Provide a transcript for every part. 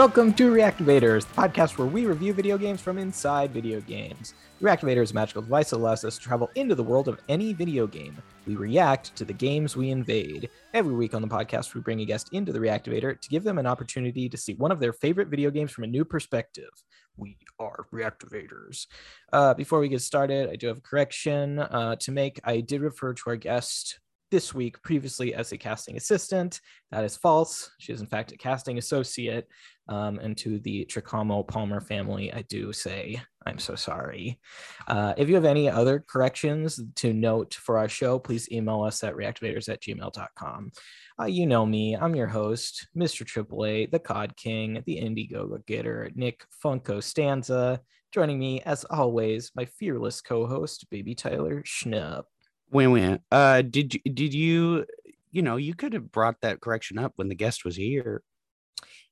Welcome to Reactivaders, the podcast where we review video games from inside video games. The Reactivator is a magical device that allows us to travel into the world of any video game. We react to the games we invade. Every week on the podcast, we bring a guest into the Reactivator to give them an opportunity to see one of their favorite video games from a new perspective. We are Reactivaders. Uh, before we get started, I do have a correction uh, to make. I did refer to our guest this week previously as a casting assistant. That is false. She is, in fact, a casting associate. Um, and to the Tricamo Palmer family, I do say I'm so sorry. Uh, if you have any other corrections to note for our show, please email us at reactivaders at gmail.com. Uh, you know me, I'm your host, Mr. AAA, the COD King, the Indiegogo Getter, Nick Funko Stanza. Joining me, as always, my fearless co host, Baby Tyler Schnupp. Wait, wait. Uh, did you, did you, you know, you could have brought that correction up when the guest was here.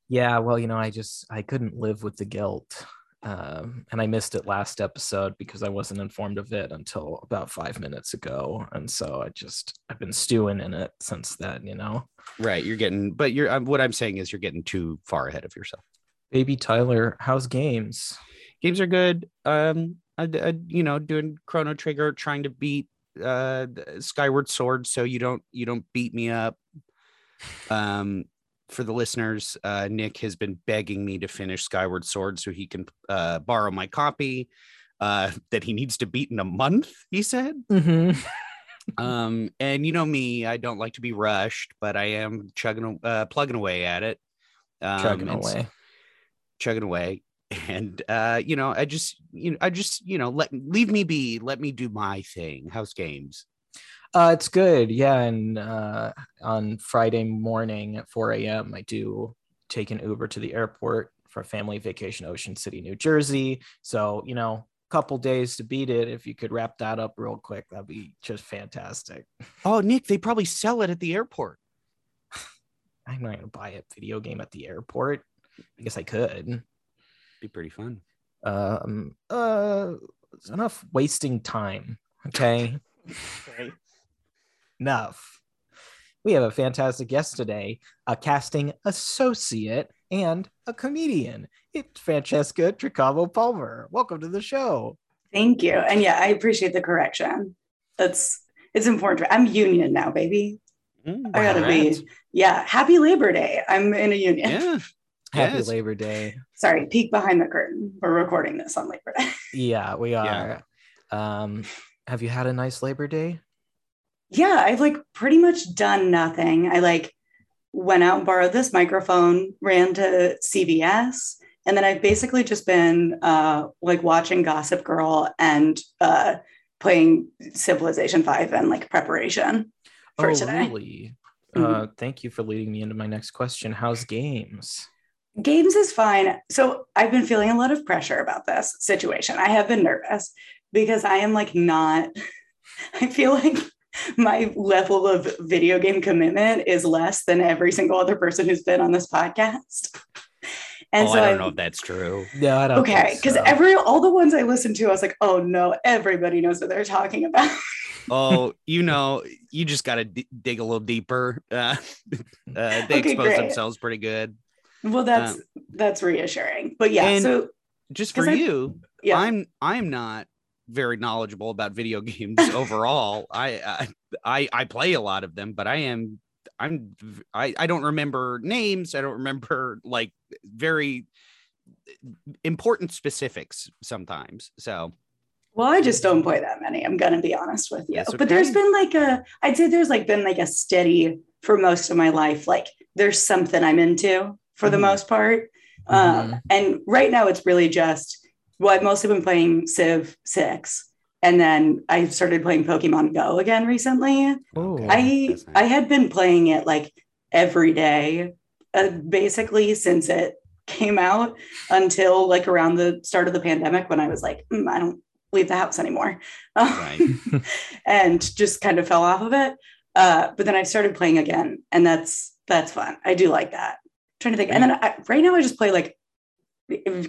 Yeah, well, you know, I just I couldn't live with the guilt. Um, and I missed it last episode because I wasn't informed of it until about five minutes ago, and so I just I've been stewing in it since then. You know, Right. You're getting, but you're, what I'm saying is you're getting too far ahead of yourself. baby Tyler, how's games? Games are good. Um, I, I, you know, doing Chrono Trigger, trying to beat uh Skyward Sword, so you don't, you don't beat me up. Um, for the listeners, uh, Nick has been begging me to finish Skyward Sword so he can uh, borrow my copy uh, that he needs to beat in a month. He said. Mm-hmm. um and you know me i don't like to be rushed but i am chugging uh plugging away at it um, Chugging away. chugging away and uh you know i just you know i just you know let leave me be let me do my thing house games Uh, it's good. Yeah, and uh, on Friday morning at 4 a.m., I do take an Uber to the airport for a family vacation, Ocean City, New Jersey. So you know, couple days to beat it. If you could wrap that up real quick, that'd be just fantastic. oh nick they probably sell it at the airport I'm not gonna buy a video game at the airport. I guess I could. Be pretty fun Um, uh, it's enough wasting time. Okay. okay. enough. We have a fantastic guest today, a casting associate and a comedian. It's Francesca Tricamo Palmer. Welcome to the show. Thank you. And yeah, I appreciate the correction. That's it's important. I'm union now, baby. Mm, I gotta congrats. be. Yeah. Happy Labor Day. I'm in a union. yeah Happy Yes. Labor Day. Sorry, peek behind the curtain. We're recording this on Labor Day. Yeah, we Yeah. are. Um, have you had a nice Labor Day? yeah, I've like pretty much done nothing. I like went out and borrowed this microphone, ran to CVS, and then I've basically just been uh like watching Gossip Girl and uh playing Civilization 5 and like preparation for oh, today. really? Mhm. Uh, thank you for leading me into my next question. How's games? Games is fine. So I've been feeling a lot of pressure about this situation. I have been nervous because I am like not, I feel like my level of video game commitment is less than every single other person who's been on this podcast. And oh, so i don't I've- know if that's true No, I don't. okay, because so. every all the ones I listened to, I was like, oh no, everybody knows what they're talking about. oh you know you just gotta d- dig a little deeper uh, uh they Okay, expose great. themselves pretty good well, uh, that's that's reassuring. But yeah, so just for 'Cause I- you yeah. i'm i'm not very knowledgeable about video games overall I, I i i play a lot of them but i am i'm I I don't remember names i don't remember like very important specifics sometimes so Well, I just don't play that many. I'm gonna be honest with you. That's But there's been like a, I'd say there's like been like a steady for most of my life. Like there's something I'm into for the Mhm. most part. Um, and right now it's really just well, I've mostly been playing Civ Six, and then I started playing Pokemon Go again recently. Oh, I nice. I had been playing it like every day, uh, basically since it came out until like around the start of the pandemic when I was like, "Mm, I don't leave the house anymore, Right. and just kind of fell off of it. Uh, but then I started playing again, and that's that's fun. I do like that. Trying to think, and then I, right now I just play like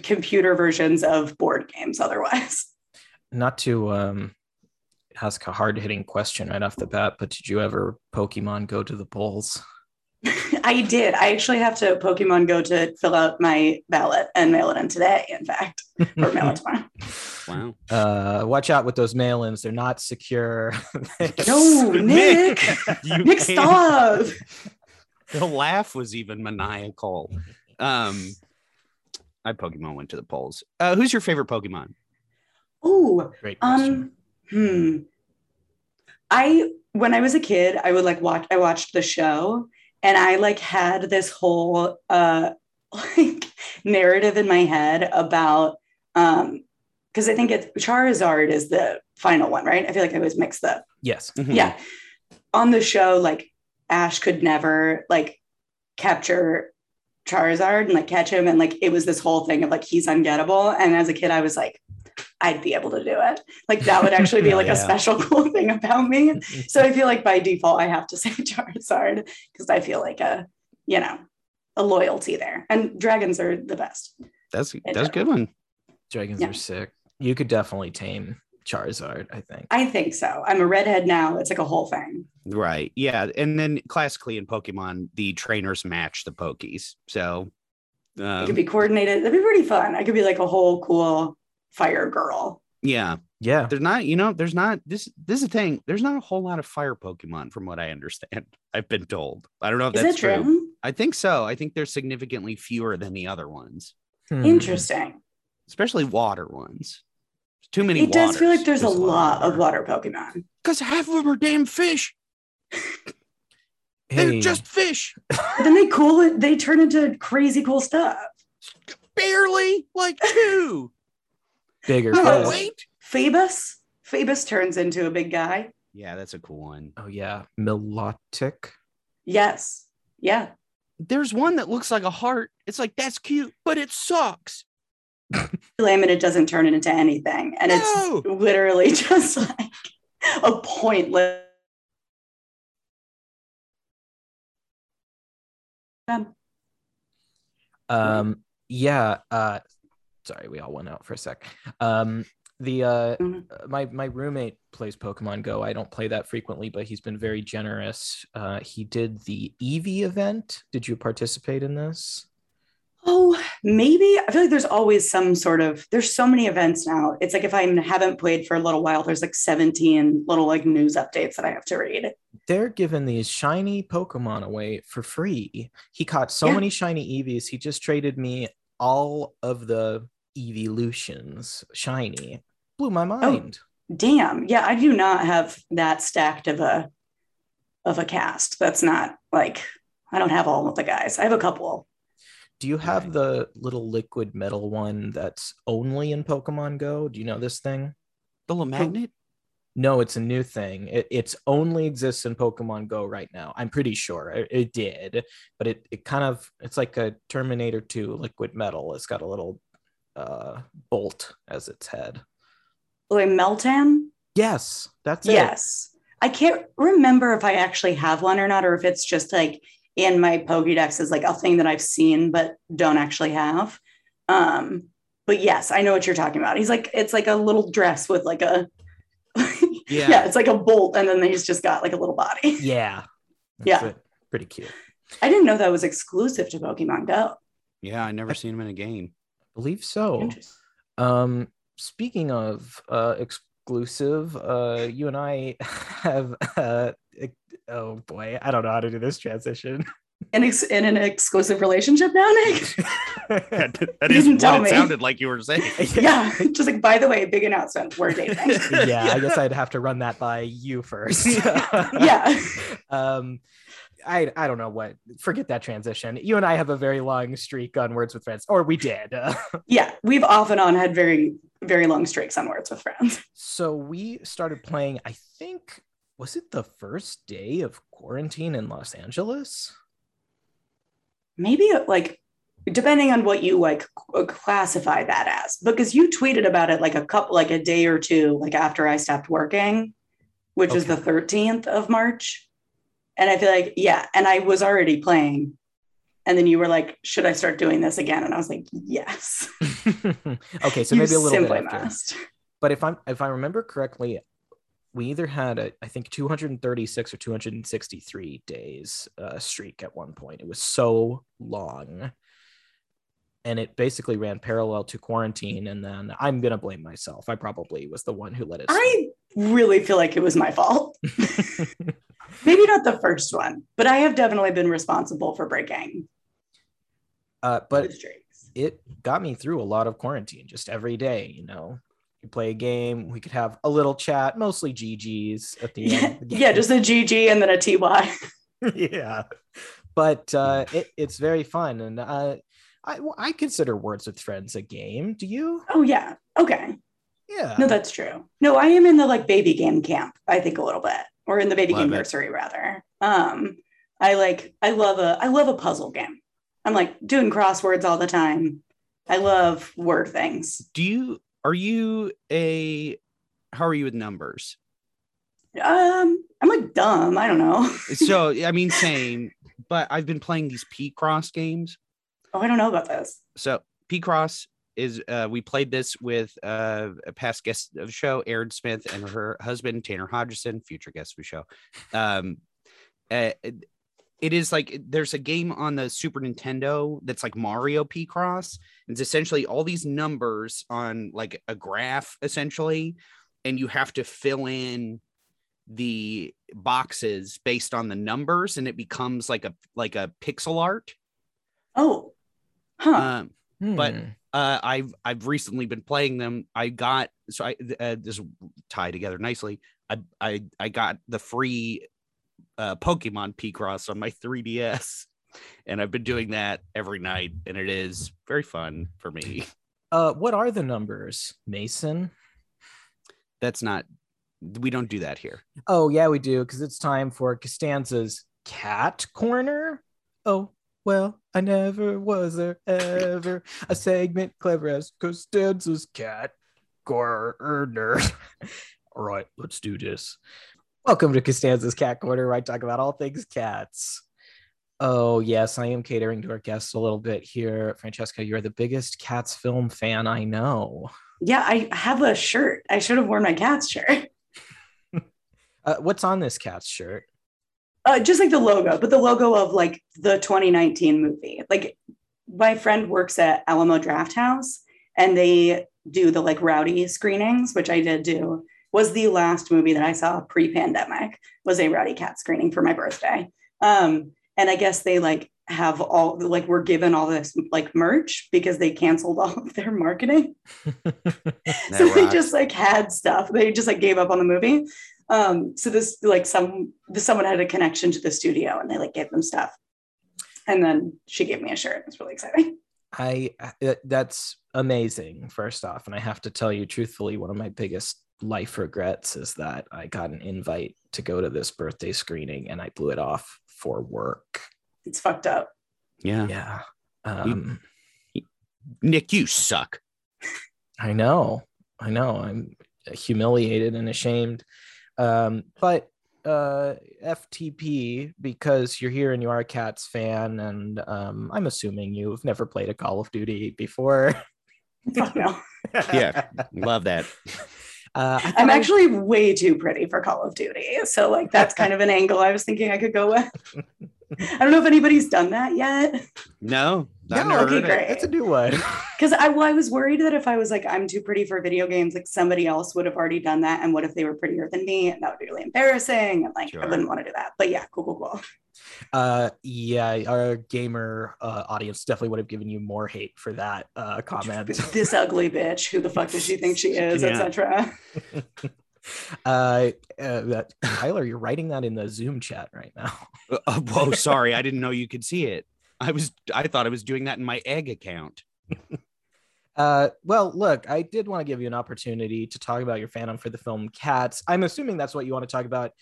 computer versions of board games. Otherwise, not to um ask a hard hitting question right off the bat, but did you ever Pokemon go to the polls? I did. I actually have to Pokemon Go to fill out my ballot and mail it in today, in fact, or mail it tomorrow. Wow. Uh, watch out with those mail-ins; they're not secure. No, Nick. You Nick, can't- stop. The laugh was even maniacal. Um, I Pokemon went to the polls. Uh, who's your favorite Pokemon? Oh, Great question. um, hmm. I when I was a kid, I would like watch. I watched the show, and I like had this whole uh like narrative in my head about um because I think it's Charizard is the final one, right? I feel like I always mix up. yes. Mhm. yeah on the show like ash could never like capture charizard and like catch him and like it was this whole thing of like he's ungettable and as a kid i was like i'd be able to do it like that would actually be like yeah. a special cool thing about me so i feel like by default i have to say charizard because i feel like a you know a loyalty there and dragons are the best That's that's a good one. Dragons Yeah. are sick. You could definitely tame Charizard. I think. i think so i'm a redhead now it's like a whole thing Right. Yeah. And then classically in Pokemon, the trainers match the Pokies. So it um, could be coordinated that'd be pretty fun i could be like a whole cool fire girl yeah. yeah. There's not, you know, there's not this this is the thing. There's not a whole lot of fire Pokemon from what I understand. I've been told. I don't know if is that's it true? I think so. I think there's significantly fewer than the other ones, Hmm. Interesting. especially water ones. Too many. It does feel like there's, a lot of water. water Pokemon. because half of them are damn fish. Hey, They're just fish, then they cool it, they turn into crazy cool stuff. barely like two. bigger. Oh, Oh, wait. Feebas? Feebas turns into a big guy. Yeah, that's a cool one. Oh yeah, Milotic. Yes. Yeah. There's one that looks like a heart. It's like that's cute, but it sucks. Laminate doesn't turn it into anything. And it's literally just like a pointless. Um, Um, yeah. Uh, sorry, we all went out for a sec. Um, the uh, Mhm. uh, my my roommate plays Pokemon Go. I don't play that frequently, but he's been very generous. Uh, he did the Eevee event. Did you participate in this? Oh, maybe. I feel like there's always some sort of there's so many events now. It's like if I haven't played for a little while, there's like 17 little like news updates that I have to read. They're giving these shiny Pokemon away for free. He caught so Yeah. many shiny Eevees. He just traded me all of the evolutions shiny. Blew my oh, mind. Damn. Yeah, I do not have that stacked of a of a cast. That's not like I don't have all of the guys. I have a couple. Do you have Right. the little liquid metal one that's only in Pokemon Go? Do you know this thing? The little magnet. No, it's a new thing. It it's only exists in Pokemon Go right now. I'm pretty sure it, it did, but it it kind of it's like a Terminator 2 liquid metal. It's got a little uh bolt as its head. Like Meltan? Yes, that's it. Yes. I can't remember if I actually have one or not, or if it's just like in my Pokédex is like a thing that I've seen but don't actually have. Um, but yes, I know what you're talking about. He's like, it's like a little dress with like a Yeah. yeah, it's like a bolt, and then he's just got like a little body. Yeah. That's Yeah. it. Pretty cute. I didn't know that was exclusive to Pokemon Go. Yeah, I never seen him in a game. I believe so. Interesting. Um, speaking of uh, exclusive, uh, you and I have. Uh, oh boy, I don't know how to do this transition. In, ex- in an exclusive relationship now, Nick? that You is didn't what it me. sounded like you were saying. yeah, just like by the way, big announcement. We're dating. yeah, I guess I'd have to run that by you first. yeah. Um, I I don't know what. Forget that transition. You and I have a very long streak on Words with Friends, or we did. Yeah. We've off and on had very, very long streaks on Words with Friends. so we started playing. I think was it the first day of quarantine in Los Angeles? maybe like depending on what you like classify that as because you tweeted about it like a couple like a day or two like after i stopped working which was the 13th of march and i feel like yeah and i was already playing and then you were like should i start doing this again and i was like yes okay, so maybe a little bit after. must But if I'm if I remember correctly, we either had a I think 236 or 263 days uh, streak at one point. It was so long. And it basically ran parallel to quarantine. And then I'm gonna blame myself. I probably was the one who let it. I really feel like it was my fault. Maybe not the first one, but I have definitely been responsible for breaking uh, but. It got me through a lot of quarantine just every day you know you play a game we could have a little chat mostly gg's at the Yeah, end of the yeah, just a GG and then a TY. yeah but uh it, it's very fun and uh I, I consider words with friends a game do you Oh yeah. Okay. yeah No, that's true. No, I am in the like baby game camp, I think a little bit. Or in the baby Love game it. nursery rather. Um, I like I love a I love a puzzle game. I'm like doing crosswords all the time. I love word things. Do you are you a how are you with numbers? Um, I'm like dumb. I don't know. So I mean same, but I've been playing these Picross games. oh, I don't know about this. So Picross is uh we played this with uh a past guest of the show, Erin Smith and her husband Tanner Hodgson, future guest of the show. Um uh, it- it is like there's a game on the Super Nintendo that's like Mario Picross. It's essentially all these numbers on like a graph, essentially, and you have to fill in the boxes based on the numbers, and it becomes like a like a pixel art. Oh, huh. Um, but- Hmm. uh, I've I've recently been playing them. I got so I uh, this tie together nicely. I I I got the free uh, Pokemon Picross on my 3DS, and I've been doing that every night, and it is very fun for me. uh what are the numbers? Mason? That's not we don't do that here. oh yeah we do because it's time for costanza's cat corner. Oh well i never was there ever. A segment clever as costanza's cat corner. All right let's do this welcome to costanza's cat corner where i talk about all things cats oh yes i am catering to our guests a little bit here francesca you're the biggest cats film fan i know yeah, I have a shirt. I should have worn my cat's shirt. uh, what's on this cat's shirt Uh, just like the logo, but the logo of like the 2019 movie. Like my friend works at Alamo Drafthouse and they do the like rowdy screenings, which I did do. Was the last movie that I saw pre-pandemic was a Rowdy Cat screening for my birthday. Um, and I guess they like have all like we're given all this like merch because they canceled all of their marketing. so they just like had stuff. They just like gave up on the movie. Um, so this like some this, someone had a connection to the studio and they like gave them stuff. And then she gave me a shirt. It's really exciting. I uh, that's amazing. First off, and I have to tell you truthfully, one of my biggest life regrets is that I got an invite to go to this birthday screening and I blew it off for work. It's fucked up. Yeah. Yeah, um, Nick, you suck. I know, I know. I'm humiliated and ashamed. Um, but uh, FTP, because you're here and you are a Cats fan, and um, I'm assuming you've never played a Call of Duty before. Fuck no. Yeah. Love that. Uh, I thought I'm I- actually way too pretty for Call of Duty. So like that's kind of an angle I was thinking I could go with. I don't know if anybody's done that yet. No, I've No, never okay, heard it. great. It's a new one. Because I, well, I was worried that if I was like, I'm too pretty for video games, like somebody else would have already done that. And what if they were prettier than me? And that would be really embarrassing. And like, I wouldn't want to do that. But yeah, cool, cool, cool. Uh, yeah, our gamer uh, audience definitely would have given you more hate for that uh, comment. This ugly bitch, who the fuck does she think she is, Yeah. etc. uh, uh, that, Tyler, you're writing that in the Zoom chat right now. Uh, oh, whoa, sorry, I didn't know you could see it. I was, I thought I was doing that in my egg account. Uh, well, look, I did want to give you an opportunity to talk about your fandom for the film Cats. I'm assuming that's what you want to talk about.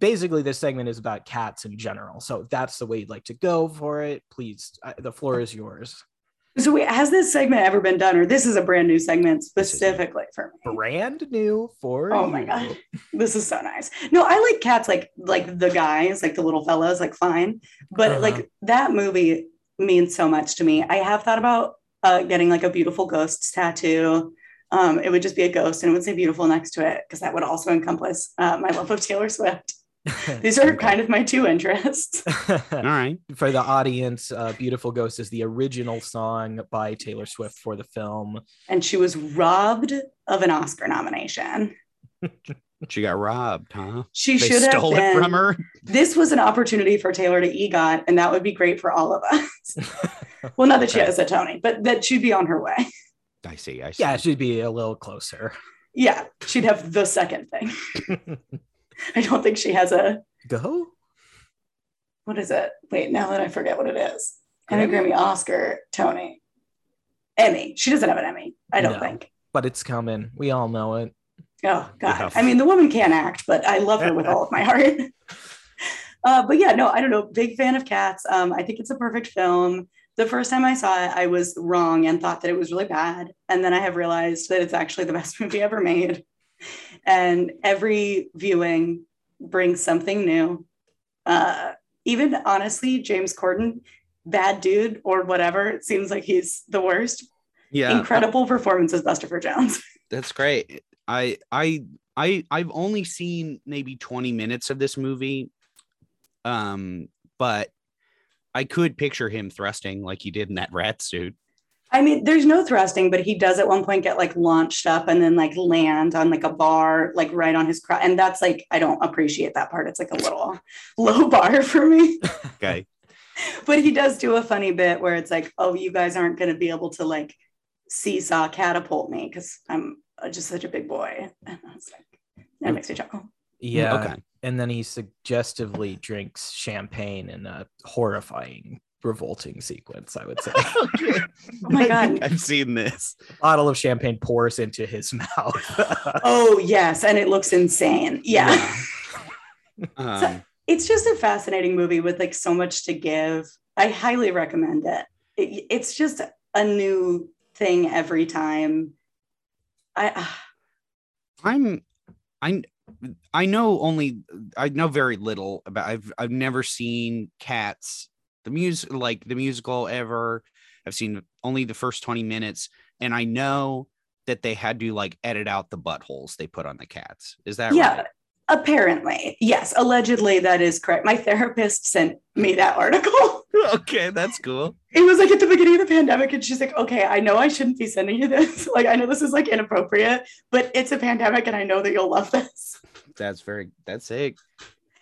Basically, this segment is about cats in general. So if that's the way you'd like to go for it, please, uh, the floor is yours. So wait, has this segment ever been done, or this is a brand new segment This is it. specifically for me? Brand new for Oh my you. god, this is so nice. No, I like cats, like like the guys, like the little fellas, like fine. But Uh-huh. like that movie means so much to me. I have thought about uh, getting like a beautiful ghosts tattoo. Um, it would just be a ghost and it would say beautiful next to it because that would also encompass uh, my love of Taylor Swift. These are kind of my two interests. All right. For the audience, uh, Beautiful Ghost is the original song by Taylor Swift for the film. And she was robbed of an Oscar nomination. She got robbed, huh? She They should have stole been. it from her. This was an opportunity for Taylor to EGOT, and that would be great for all of us. well, not that she Okay. has a Tony, but that she'd be on her way. I see. I see. Yeah, she'd be a little closer. Yeah, she'd have the second thing. I don't think she has a Go? what is it? Wait, now that I forget what it is. Emmy, Grammy? Grammy, Oscar, Tony, Emmy. She doesn't have an Emmy. I don't No. think. But it's coming. We all know it. Oh God. Yeah. I mean, the woman can't act, but I love her with all of my heart. Uh, but yeah, no, I don't know. Big fan of Cats. Um, I think it's a perfect film. The first time I saw it, I was wrong and thought that it was really bad. And then I have realized that it's actually the best movie ever made. And every viewing brings something new. Uh, even honestly, James Corden, bad dude or whatever, it seems like he's the worst. Yeah. Incredible performance as Bustopher Jones. That's great. I I I I've only seen maybe 20 minutes of this movie. Um, but I could picture him thrusting like he did in that rat suit. I mean, there's no thrusting, but he does at one point get like launched up and then like land on like a bar, like right on his crotch. And that's like, I don't appreciate that part. It's like a little low bar for me. Okay. But he does do a funny bit where it's like, oh, you guys aren't going to be able to like seesaw catapult me because I'm just such a big boy. And I was like, that makes me chuckle. Yeah. Okay. And then he suggestively drinks champagne in a horrifying, revolting sequence, I would say. Oh my God. I've seen this. A bottle of champagne pours into his mouth. Oh, yes. And it looks insane. Yeah. Um, it's just a fascinating movie with like so much to give. I highly recommend it. it it's just a new thing every time. I uh, I'm I I know only I know very little about I've I've never seen Cats the music like the musical ever. I've seen only the first 20 minutes and I know that they had to like edit out the buttholes they put on the cats. Is that yeah, right? apparently. Yes, allegedly that is correct. My therapist sent me that article. okay, that's cool. It was like at the beginning of the pandemic and she's like, "Okay, I know I shouldn't be sending you this. Like I know this is like inappropriate, but it's a pandemic and I know that you'll love this." That's very that's sick.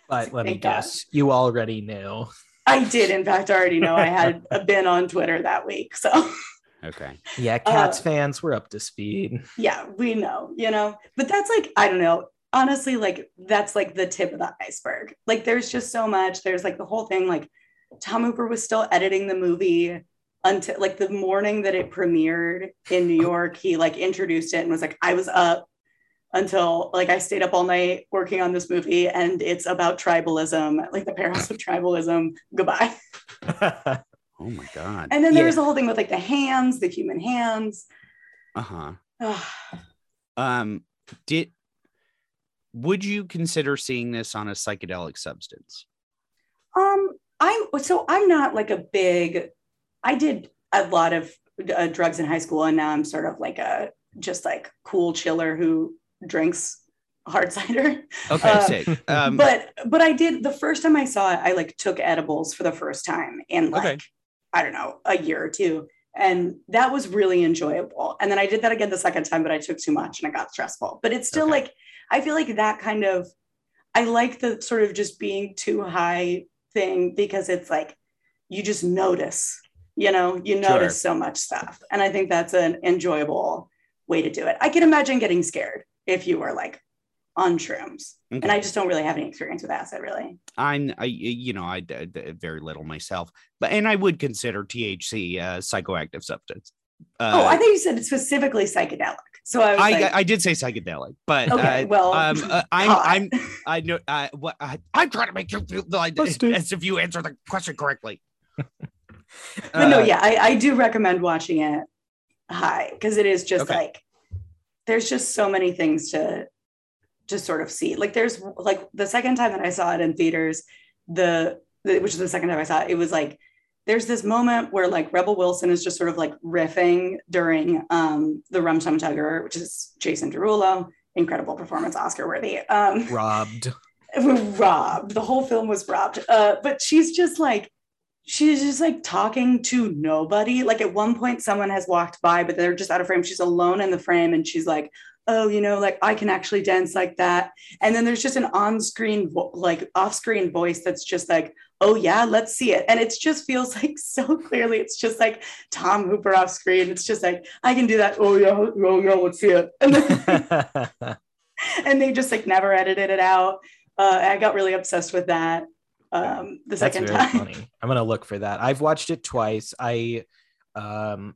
but let me Thank God. guess, you already knew. I did in fact already know I had been on Twitter that week. So Okay. Yeah, Cats Uh, fans, we're up to speed. yeah, we know, you know, but that's like, I don't know. Honestly, like that's like the tip of the iceberg. Like there's just so much. There's like the whole thing, like Tom Hooper was still editing the movie until like the morning that it premiered in New York. He like introduced it and was like, I was up until like I stayed up all night working on this movie and it's about tribalism, like the perils of tribalism. Goodbye. Oh my god. And then Yeah. there's the whole thing with like the hands, the human hands. Uh-huh. Um did would you consider seeing this on a psychedelic substance? I'm so I'm not like a big. I did a lot of uh, drugs in high school, and now I'm sort of like a just like cool chiller who drinks hard cider. Okay, Uh, sick. Um but but I did the first time I saw it, I like took edibles for the first time in like Okay. I don't know a year or two, and that was really enjoyable. And then I did that again the second time, but I took too much and I got stressful. But it's still Okay. like I feel like that kind of I like the sort of just being too high thing because it's like you just notice, you know, you notice so much stuff. And I think that's an enjoyable way to do it. I can imagine getting scared if you were like on shrooms. And I just don't really have any experience with acid, really. I'm I you know I did very little myself, but and I would consider THC a psychoactive substance. Uh, oh, I think you said specifically psychedelic. So I was I, like, I did say psychedelic, but okay, uh, well, um, uh, I'm. I'm I know uh, what I, I'm trying to make you feel like Busted. as if you answer the question correctly. but no, Uh, yeah, I, I do recommend watching it high because it is just Okay. like there's just so many things to to sort of see. Like there's like the second time that I saw it in theaters, the, the which is the second time I saw it, it was like there's this moment where like Rebel Wilson is just sort of like riffing during um, the Rum Tum Tugger, which is Jason Derulo, incredible performance, Oscar worthy. Um, Robbed. robbed. The whole film was robbed. Uh, but she's just like, she's just like talking to nobody. Like at one point, someone has walked by, but they're just out of frame. She's alone in the frame, and she's like, "Oh, you know, like I can actually dance like that." And then there's just an on-screen, like off-screen voice that's just like, "Oh yeah, let's see it." And it just feels like so clearly, it's just like Tom Hooper off screen. It's just like I can do that. Oh yeah, oh yeah, let's see it. And, then, and they just like never edited it out. Uh, I got really obsessed with that um, the That's second very time. funny. I'm gonna look for that. I've watched it twice. I um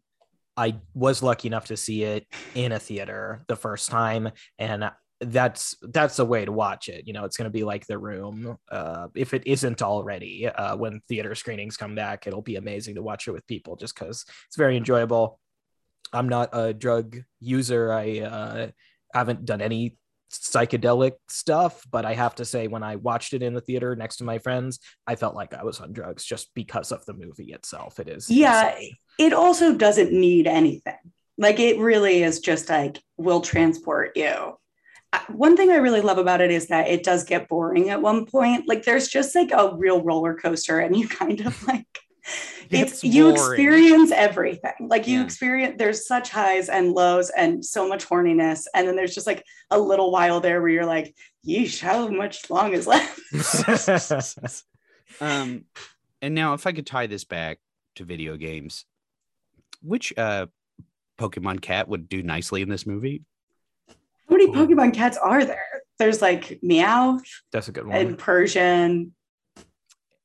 I was lucky enough to see it in a theater the first time and that's that's a way to watch it. You know, it's going to be like The Room. Uh, if it isn't already, uh, when theater screenings come back, it'll be amazing to watch it with people just because it's very enjoyable. I'm not a drug user. I uh, haven't done any psychedelic stuff, but I have to say, when I watched it in the theater next to my friends, I felt like I was on drugs just because of the movie itself. It is, Yeah. insane. It also doesn't need anything. Like it really is just like will transport you. Uh, One thing I really love about it is that it does get boring at one point. Like there's just like a real roller coaster, and you kind of like it's It's you experience everything. Like you Yeah. experience there's such highs and lows and so much horniness, and then there's just like a little while there where you're like, yeesh, how much long is left? Um, and now if I could tie this back to video games, which uh Pokemon cat would do nicely in this movie? How many Cool. Pokemon cats are there? There's like Meowth That's a good one. and Persian.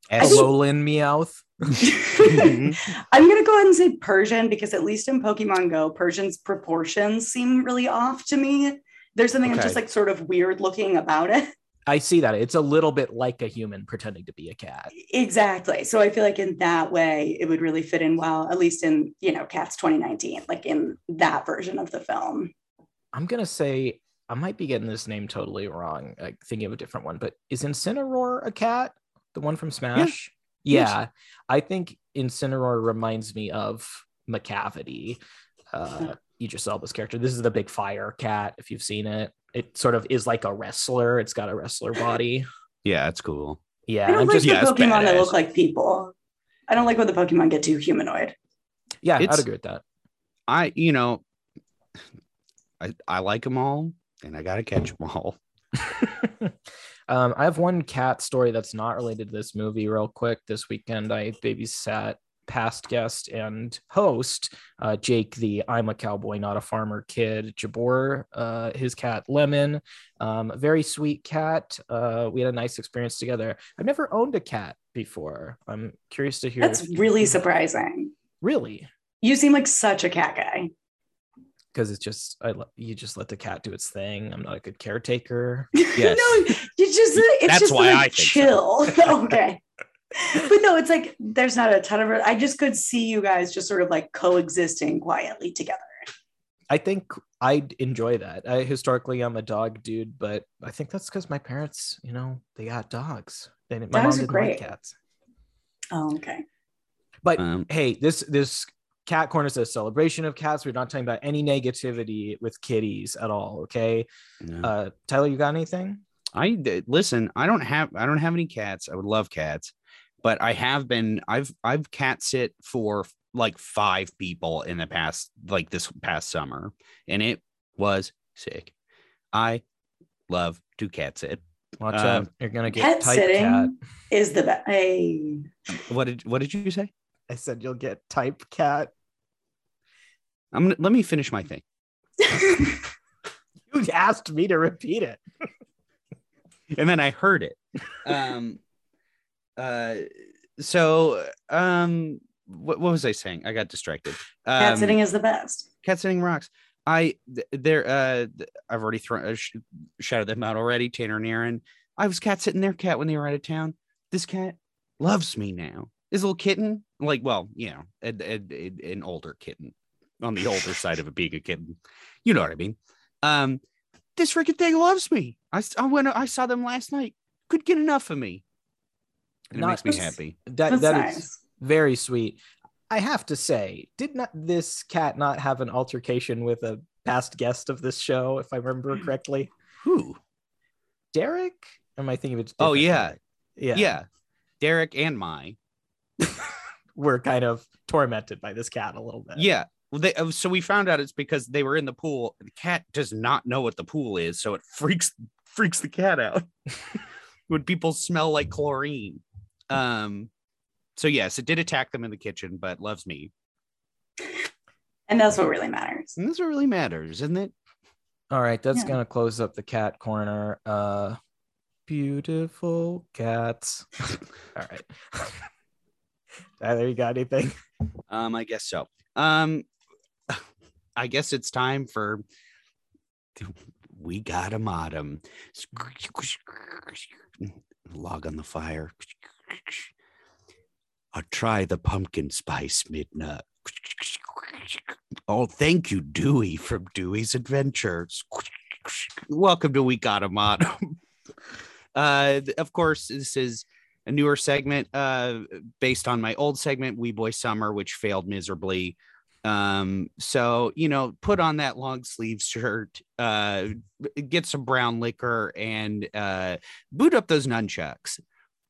As- think- Alolan Meowth. Mm-hmm. I'm gonna go ahead and say Persian because at least in Pokemon Go, Persian's proportions seem really off to me. There's something that's just like sort of weird looking about it. I see that. It's a little bit like a human pretending to be a cat. Exactly. So I feel like in that way, it would really fit in well, at least in you know Cats 2019, like in that version of the film. I'm gonna say I might be getting this name totally wrong, like thinking of a different one, but is Incineroar a cat? The one from Smash? Yes. Yeah. I think Incineroar reminds me of Macavity, uh, Idris Elba's character. This is the big fire cat, if you've seen it. It sort of is like a wrestler. It's got a wrestler body. yeah, that's cool. Yeah. I don't I'm like just the yeah, Pokemon that badass. look like people. I don't like when the Pokemon get too humanoid. yeah, I'd It's- agree with that. I, you know, I I like them all, and I gotta catch them all. um, I have one cat story that's not related to this movie, real quick. This weekend, I babysat past guest and host uh, Jake, the I'm a cowboy, not a farmer kid, Jabor, uh, his cat Lemon, um, very sweet cat. Uh, we had a nice experience together. I've never owned a cat before. I'm curious to hear. That's really surprising. really You seem like such a cat guy. Because it's just I you just let the cat do its thing. I'm not a good caretaker. Yes. no, you just it's That's just why like I think so. chill. okay. But no, it's like there's not a ton of I just could see you guys just sort of like coexisting quietly together. I think I'd enjoy that. I historically I'm a dog dude, but I think that's because my parents, you know, they got dogs. They didn't, my Dogs mom didn't like great. cats. Oh, okay. But Um, hey, this this cat corner is a celebration of cats. We're not talking about any negativity with kitties at all. Okay, no. uh, Tyler, you got anything? I d- listen. I don't have. I don't have any cats. I would love cats, but I have been. I've I've cat sit for like five people in the past, like this past summer, and it was sick. I love to cat sit. Watch Um, out, you're gonna get Pet type sitting cat. is the best. Hey. What did What did you say? I said you'll get type cat. I'm gonna let me finish my thing. You asked me to repeat it. and then I heard it. Um, uh, so um, what, what was I saying? I got distracted. Um, cat sitting is the best. cat sitting rocks. I there uh I've already thrown uh, sh- shouted them out already. Tanner and Erin. I was cat sitting their cat when they were out of town. This cat loves me now. This little kitten, like well, you know, a, a- a- an older kitten on the older side of a being a kitten. You know what I mean? Um, this freaking thing loves me. I s- I went I saw them last night. Could get enough of me. And it makes me happy. That That's that nice. is Very sweet. I have to say, did not this cat not have an altercation with a past guest of this show, if I remember correctly? Who? Derek? Or am I thinking of it? Oh, yeah. Yeah. Yeah. Derek and my. We're kind of tormented by this cat a little bit. Yeah. Well, they, uh, so we found out it's because they were in the pool. The cat does not know what the pool is, so it freaks freaks the cat out when people smell like chlorine. Um, so yes, it did attack them in the kitchen, but loves me. And that's what really matters. And that's what really matters, isn't it? All right, that's Yeah. gonna close up the cat corner. Uh beautiful cats. All right. Tyler, you got anything? Um, I guess so. Um, I guess it's time for we got a modem. Log on the fire. I'll try the pumpkin spice midnut. Oh, thank you, Dewey from Dewey's Adventures. Welcome to We Got a Modem. Uh, of course, this is a newer segment uh, based on my old segment, Wee Boy Summer, which failed miserably. Um, so you know, put on that long sleeve shirt, uh, get some brown liquor, and uh, boot up those nunchucks.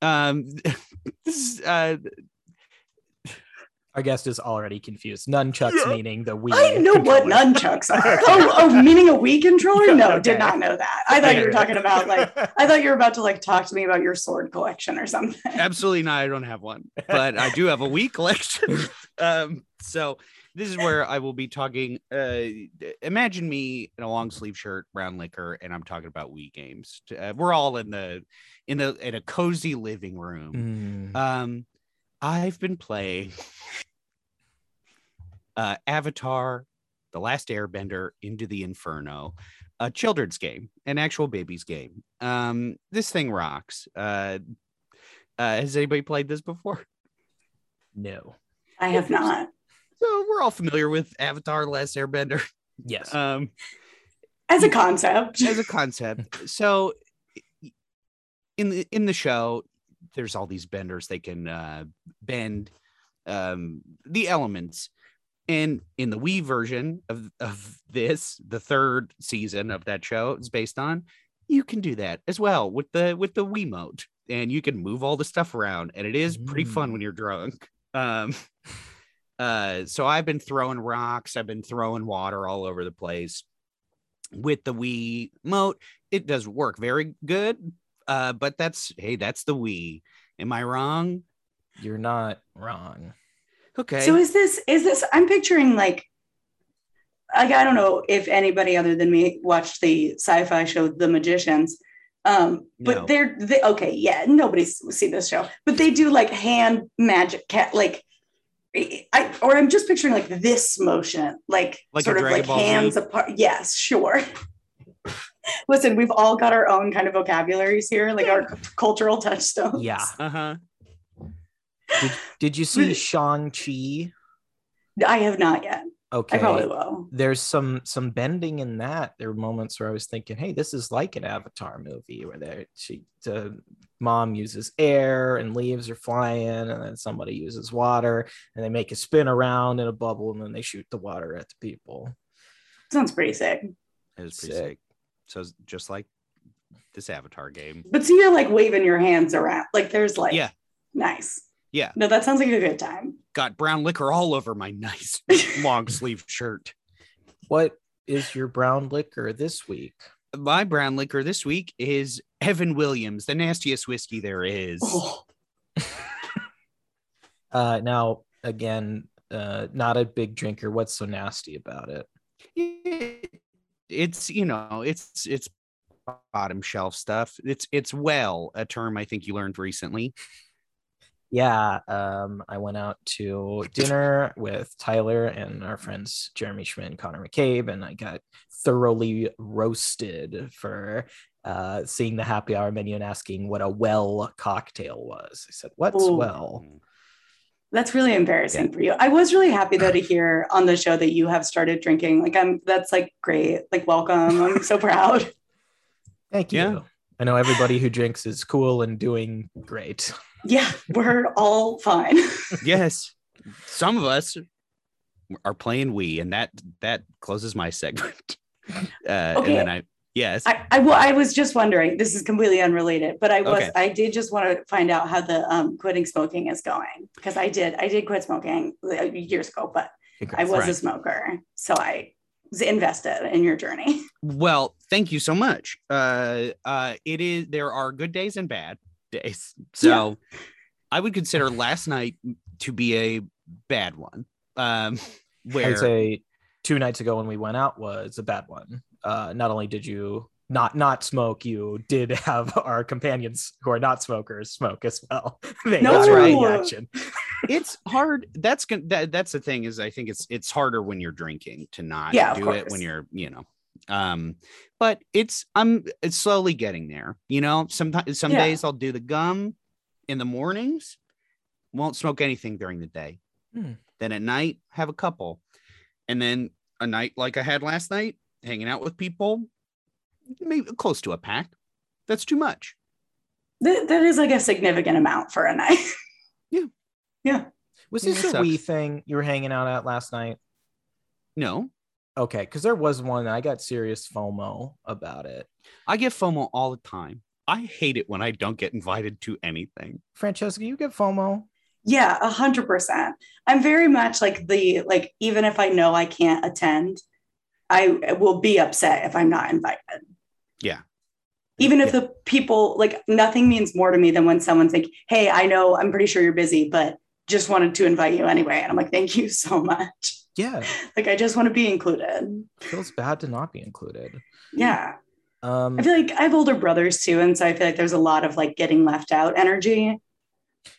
Um, this is, uh, Our guest is already confused. Nunchucks Yeah. meaning the Wii. I know what nunchucks are. Oh, oh, meaning a Wii controller? No, Okay. did not know that. I thought you were talking about like I thought you were about to like talk to me about your sword collection or something. absolutely not. I don't have one, but I do have a Wii collection. um, so this is where I will be talking. Uh, imagine me in a long sleeve shirt, brown liquor, and I'm talking about Wii games. Uh, we're all in the in the in a cozy living room. Mm. Um, I've been playing uh, Avatar: The Last Airbender into the Inferno, a children's game, an actual baby's game. Um, this thing rocks. Uh, uh, has anybody played this before? no. I have not. So we're all familiar with Avatar: The Last Airbender Yes. um, As a concept. as a concept. So in the in the show, there's all these benders. They can uh, bend um, the elements. And in the Wii version of, of this, the third season of that show is based on, you can do that as well with the with the Wiimote. And you can move all the stuff around, and it is pretty fun Mm. when you're drunk. Um, uh, so I've been throwing rocks, I've been throwing water all over the place with the Wii mote. It does work very good. Uh, but that's hey, that's the Wii. Am I wrong? You're not wrong. Okay. So is this is this I'm picturing like like I don't know if anybody other than me watched the sci-fi show The Magicians. Um, but No. they're they, okay, yeah, nobody's seen this show, but they do like hand magic cat like I or I'm just picturing like this motion, like, Like sort of like Ball Z? hands apart. Yes, sure. Listen, we've all got our own kind of vocabularies here, like our c- cultural touchstones. Yeah. uh-huh. Did, did you see Shang-Chi? I have not yet. Okay. I probably will. There's some some bending in that. There were moments where I was thinking, hey, this is like an Avatar movie where they she the mom uses air and leaves are flying, and then somebody uses water and they make a spin around in a bubble and then they shoot the water at the people. Sounds pretty sick. It was pretty Sick. sick. So it's just like this Avatar game. But so you're like waving your hands around. Like there's like Yeah. nice. Yeah. No, that sounds like a good time. Got brown liquor all over my nice long sleeve shirt. What is your brown liquor this week? My brown liquor this week is Evan Williams, the nastiest whiskey there is. Oh, Uh, now again, uh, not a big drinker. What's so nasty about it? It's you know, it's it's bottom shelf stuff. It's it's well, a term I think you learned recently. Yeah, um, I went out to dinner with Tyler and our friends Jeremy Schmidt and Connor McCabe, and I got thoroughly roasted for uh, seeing the happy hour menu and asking what a well cocktail was. I said, "What's Ooh. well?" That's really embarrassing for you. I was really happy though to hear on the show that you have started drinking. Like I'm that's like great. Like welcome. I'm so proud. Thank you. Yeah. I know everybody who drinks is cool and doing great. Yeah, we're all fine. yes, some of us are playing Wii, and that that closes my segment. Uh, Okay. And then I yes, I, I, well, I was just wondering, this is completely unrelated, but I was, Okay. I did just want to find out how the um, quitting smoking is going because I did, I did quit smoking uh, years ago, but I Congrats. was a smoker. So I was invested in your journey. Well, thank you so much. Uh, uh, it is there are good days and bad days. So I would consider last night to be a bad one. Um, where I'd say two nights ago when we went out was a bad one. Uh, not only did you not not smoke, you did have our companions who are not smokers smoke as well. they No. got Right. reaction. it's hard. That's gonna that, that's the thing is I think it's it's harder when you're drinking to not Yeah, do it when you're you know. Um, but it's I'm it's slowly getting there. You know, sometimes some Yeah. days I'll do the gum in the mornings, won't smoke anything during the day. Hmm. Then at night, have a couple, and then a night like I had last night, hanging out with people, maybe close to a pack. That's too much. That, that is like a significant amount for a night. yeah. Yeah, Was this a wee thing you were hanging out at last night? No, Okay, because there was one I got serious FOMO about it. I get FOMO all the time. I hate it when I don't get invited to anything. Francesca, you get FOMO? Yeah, a hundred percent. I'm very much like the like even if I know I can't attend, I will be upset if I'm not invited. Yeah. Even if the people like nothing means more to me than when someone's like, "Hey, I know I'm pretty sure you're busy, but just wanted to invite you anyway." And I'm like, "Thank you so much." Yeah, Like I just want to be included. feels bad to not be included. Yeah. Um, I feel like I have older brothers too, and so I feel like there's a lot of like getting left out energy.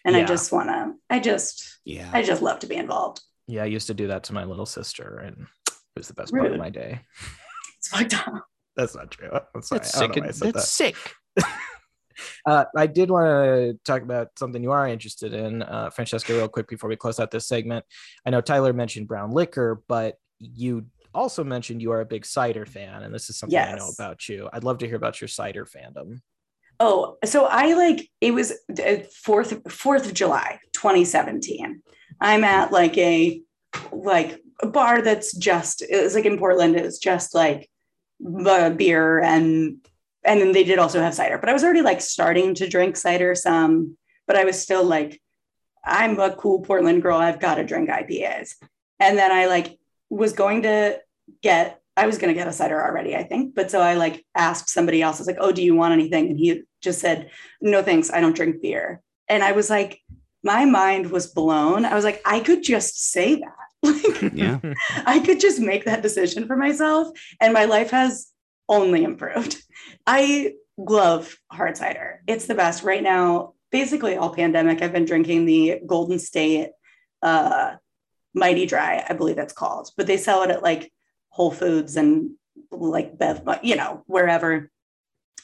And I just want to. I just. Yeah. I just love to be involved. yeah, I used to do that to my little sister, and it was the best part of my day. It's fucked up. That's not true. I'm sorry. That's don't sick. know I That's that. sick. Uh, I did want to talk about something you are interested in, uh, Francesca, real quick before we close out this segment. I know Tyler mentioned brown liquor, but you also mentioned you are a big cider fan, and this is something I know about you. I'd love to hear about your cider fandom. Oh, so I like it was uh, fourth Fourth of July, 2017. I'm at like a like a bar that's just it was like in Portland. It was just like uh, beer and and then they did also have cider. But I was already like starting to drink cider some, but I was still like, I'm a cool Portland girl. I've got to drink IPAs. And then I like was going to get I was going to get a cider already, I think. But so I like asked somebody else, I was like, oh, do you want anything? And he just said, no, thanks. I don't drink beer. And I was like, my mind was blown. I was like, I could just say that. Like, Yeah. I could just make that decision for myself. And my life has only improved. I love hard cider. It's the best. Right now, basically all pandemic, I've been drinking the Golden State uh, Mighty Dry, I believe it's called, but they sell it at like Whole Foods and like Bev, you know, wherever.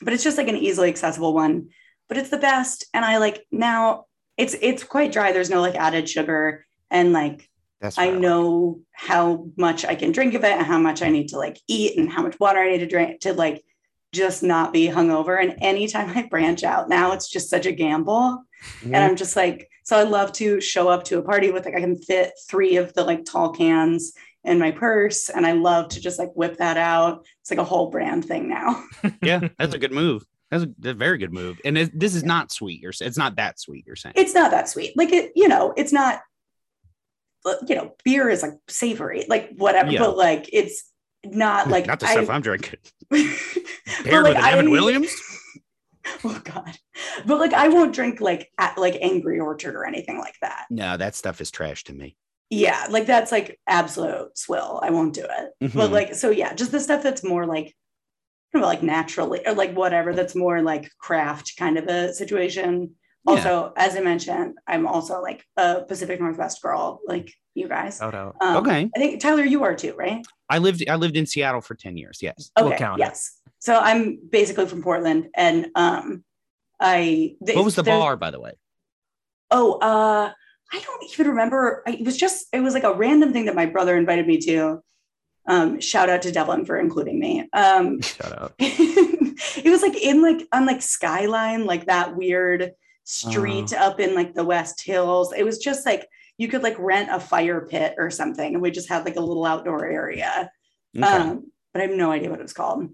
But it's just like an easily accessible one. But it's the best. And I like now it's it's quite dry. There's no like added sugar. And like That's I what like. know how much I can drink of it and how much I need to like eat and how much water I need to drink to like just not be hungover. And anytime I branch out now, it's just such a gamble. And mm-hmm. I'm just like, so I love to show up to a party with like I can fit three of the like tall cans in my purse. And I love to just like whip that out. It's like a whole brand thing now. Yeah, that's a good move. That's a, a very good move. And it, this is not sweet. You're sa- it's not that sweet. You're saying. It's not that sweet. Like it, you know, it's not you know, beer is like savory, like whatever, Yeah. but like it's not like not the I- stuff I'm drinking. but, Paired like, with Evan Williams. Oh God. But like I won't drink like at like Angry Orchard or anything like that. No, that stuff is trash to me. Yeah, like that's like absolute swill. I won't do it. But Mhm. like so yeah, just the stuff that's more like kind of like naturally or like whatever that's more like craft kind of a situation. Yeah. Also, as I mentioned, I'm also like a Pacific Northwest girl, like you guys. Shout out. Um, Okay. I think Tyler, you are too, right? I lived I lived in Seattle for 10 years. Yes. Okay. We'll count it. yes. So I'm basically from Portland, and um, I. What was the there- bar, by the way? Oh, uh, I don't even remember. I, it was just it was like a random thing that my brother invited me to. Um, shout out to Devlin for including me. Um, Shout out. it was like in like on like Skyline, like that weird street up in like the West Hills. It was just like you could like rent a fire pit or something, and we just had like a little outdoor area. Okay. Um, but I have no idea what it was called.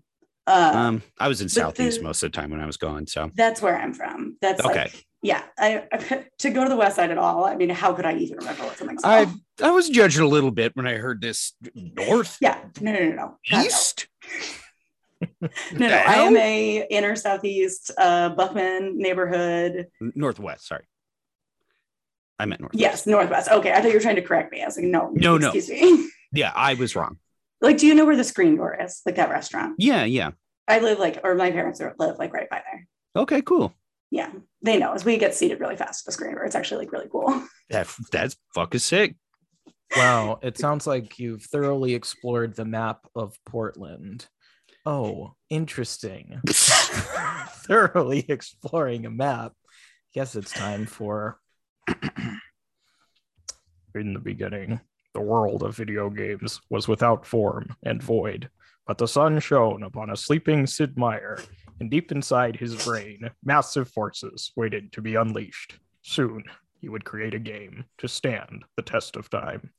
Uh, um, I was in Southeast the- most of the time when I was gone. So that's where I'm from. That's Okay. like, yeah. I, I to go to the West Side at all. I mean, how could I even remember what something's I called? I was judging a little bit when I heard this north yeah, no, no, no, no. east. No, no, I am a inner southeast uh, Buckman neighborhood. Northwest. Sorry, I meant northwest. Yes, northwest. Okay, I thought you were trying to correct me. I was like, no, No, no. excuse me. Yeah, I was wrong. like, do you know where the Screen Door is? Like that restaurant. Yeah, yeah. I live like, or my parents live like right by there. Okay, cool. Yeah, they know as we get seated really fast at the Screen Door. It's actually like really cool. That that's fucking sick. Wow, it sounds like you've thoroughly explored the map of Portland. Oh, interesting. thoroughly exploring a map. Guess it's time for. In the beginning, the world of video games was without form and void, but the sun shone upon a sleeping Sid Meier, and deep inside his brain, massive forces waited to be unleashed. Soon, he would create a game to stand the test of time.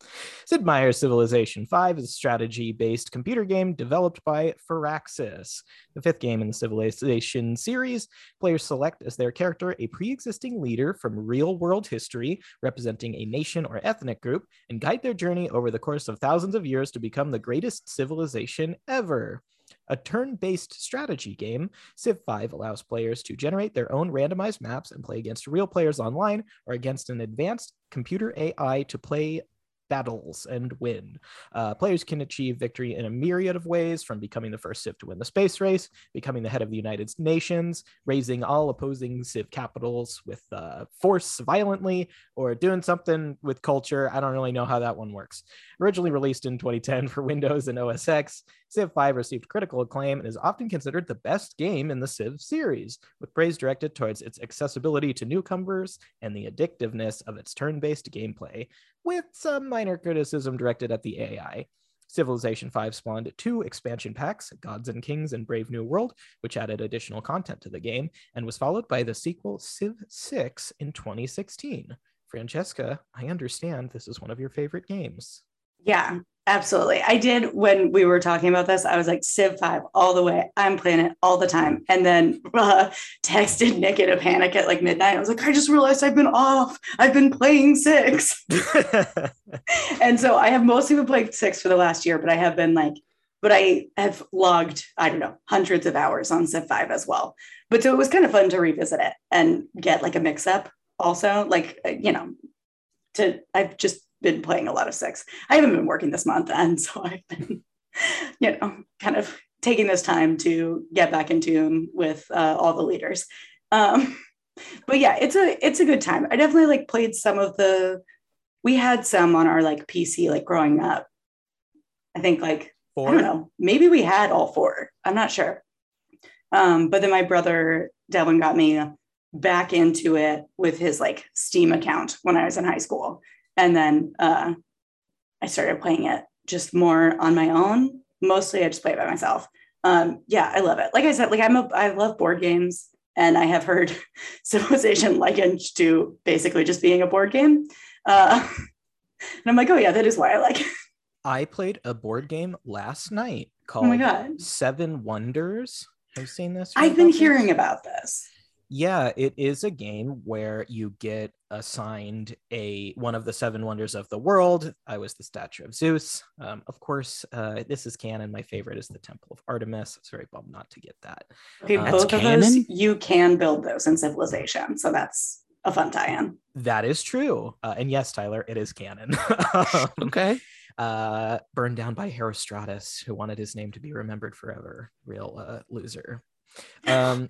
Sid Meier's Civilization V is a strategy based computer game developed by Firaxis. The fifth game in the Civilization series, players select as their character a pre existing leader from real world history representing a nation or ethnic group and guide their journey over the course of thousands of years to become the greatest civilization ever. A turn based strategy game, Civ 5 allows players to generate their own randomized maps and play against real players online or against an advanced computer AI to play battles and win. Uh, players can achieve victory in a myriad of ways, from becoming the first Civ to win the space race, becoming the head of the United Nations, razing all opposing Civ capitals with uh, force violently, or doing something with culture. I don't really know how that one works. Originally released in 2010 for Windows and OS X, Civ 5 received critical acclaim and is often considered the best game in the Civ series, with praise directed towards its accessibility to newcomers and the addictiveness of its turn based gameplay, with some minor criticism directed at the AI. Civilization 5 spawned two expansion packs, Gods and Kings and Brave New World, which added additional content to the game, and was followed by the sequel Civ 6 in 2016. Francesca, I understand this is one of your favorite games. Yeah, absolutely. I did when we were talking about this. I was like, Civ 5 all the way. I'm playing it all the time. And then uh, texted Nick in a panic at like midnight. I was like, I just realized I've been off. I've been playing six. and so I have mostly been playing six for the last year, but I have been like, but I have logged, I don't know, hundreds of hours on Civ 5 as well. But so it was kind of fun to revisit it and get like a mix up also. Like, uh, you know, to, I've just been playing a lot of six. I haven't been working this month. And so I've been, you know, kind of taking this time to get back in tune with uh, all the leaders. Um, but yeah, it's a it's a good time. I definitely like played some of the we had some on our like PC like growing up. I think like I don't know, maybe we had all four. I'm not sure. Um, but then my brother Devin got me back into it with his like Steam account when I was in high school. And then uh, I started playing it just more on my own. Mostly I just play it by myself. Um, yeah, I love it. Like I said, like I'm a I love board games and I have heard Civilization likened to basically just being a board game. Uh, and I'm like, oh yeah, that is why I like it. I played a board game last night Oh called my god. Seven Wonders. Have you seen this? I've been this? hearing about this. Yeah, it is a game where you get assigned a one of the seven wonders of the world. I was the statue of Zeus. Um, of course, uh, this is canon. My favorite is the Temple of Artemis. I was very bummed not to get that. Okay, Uh, both That's of those you can build those in Civilization. So that's a fun tie-in. That is true. Uh, and yes, Tyler, it is canon. Okay. uh, burned down by Herostratus, who wanted his name to be remembered forever. Real uh, loser. Um,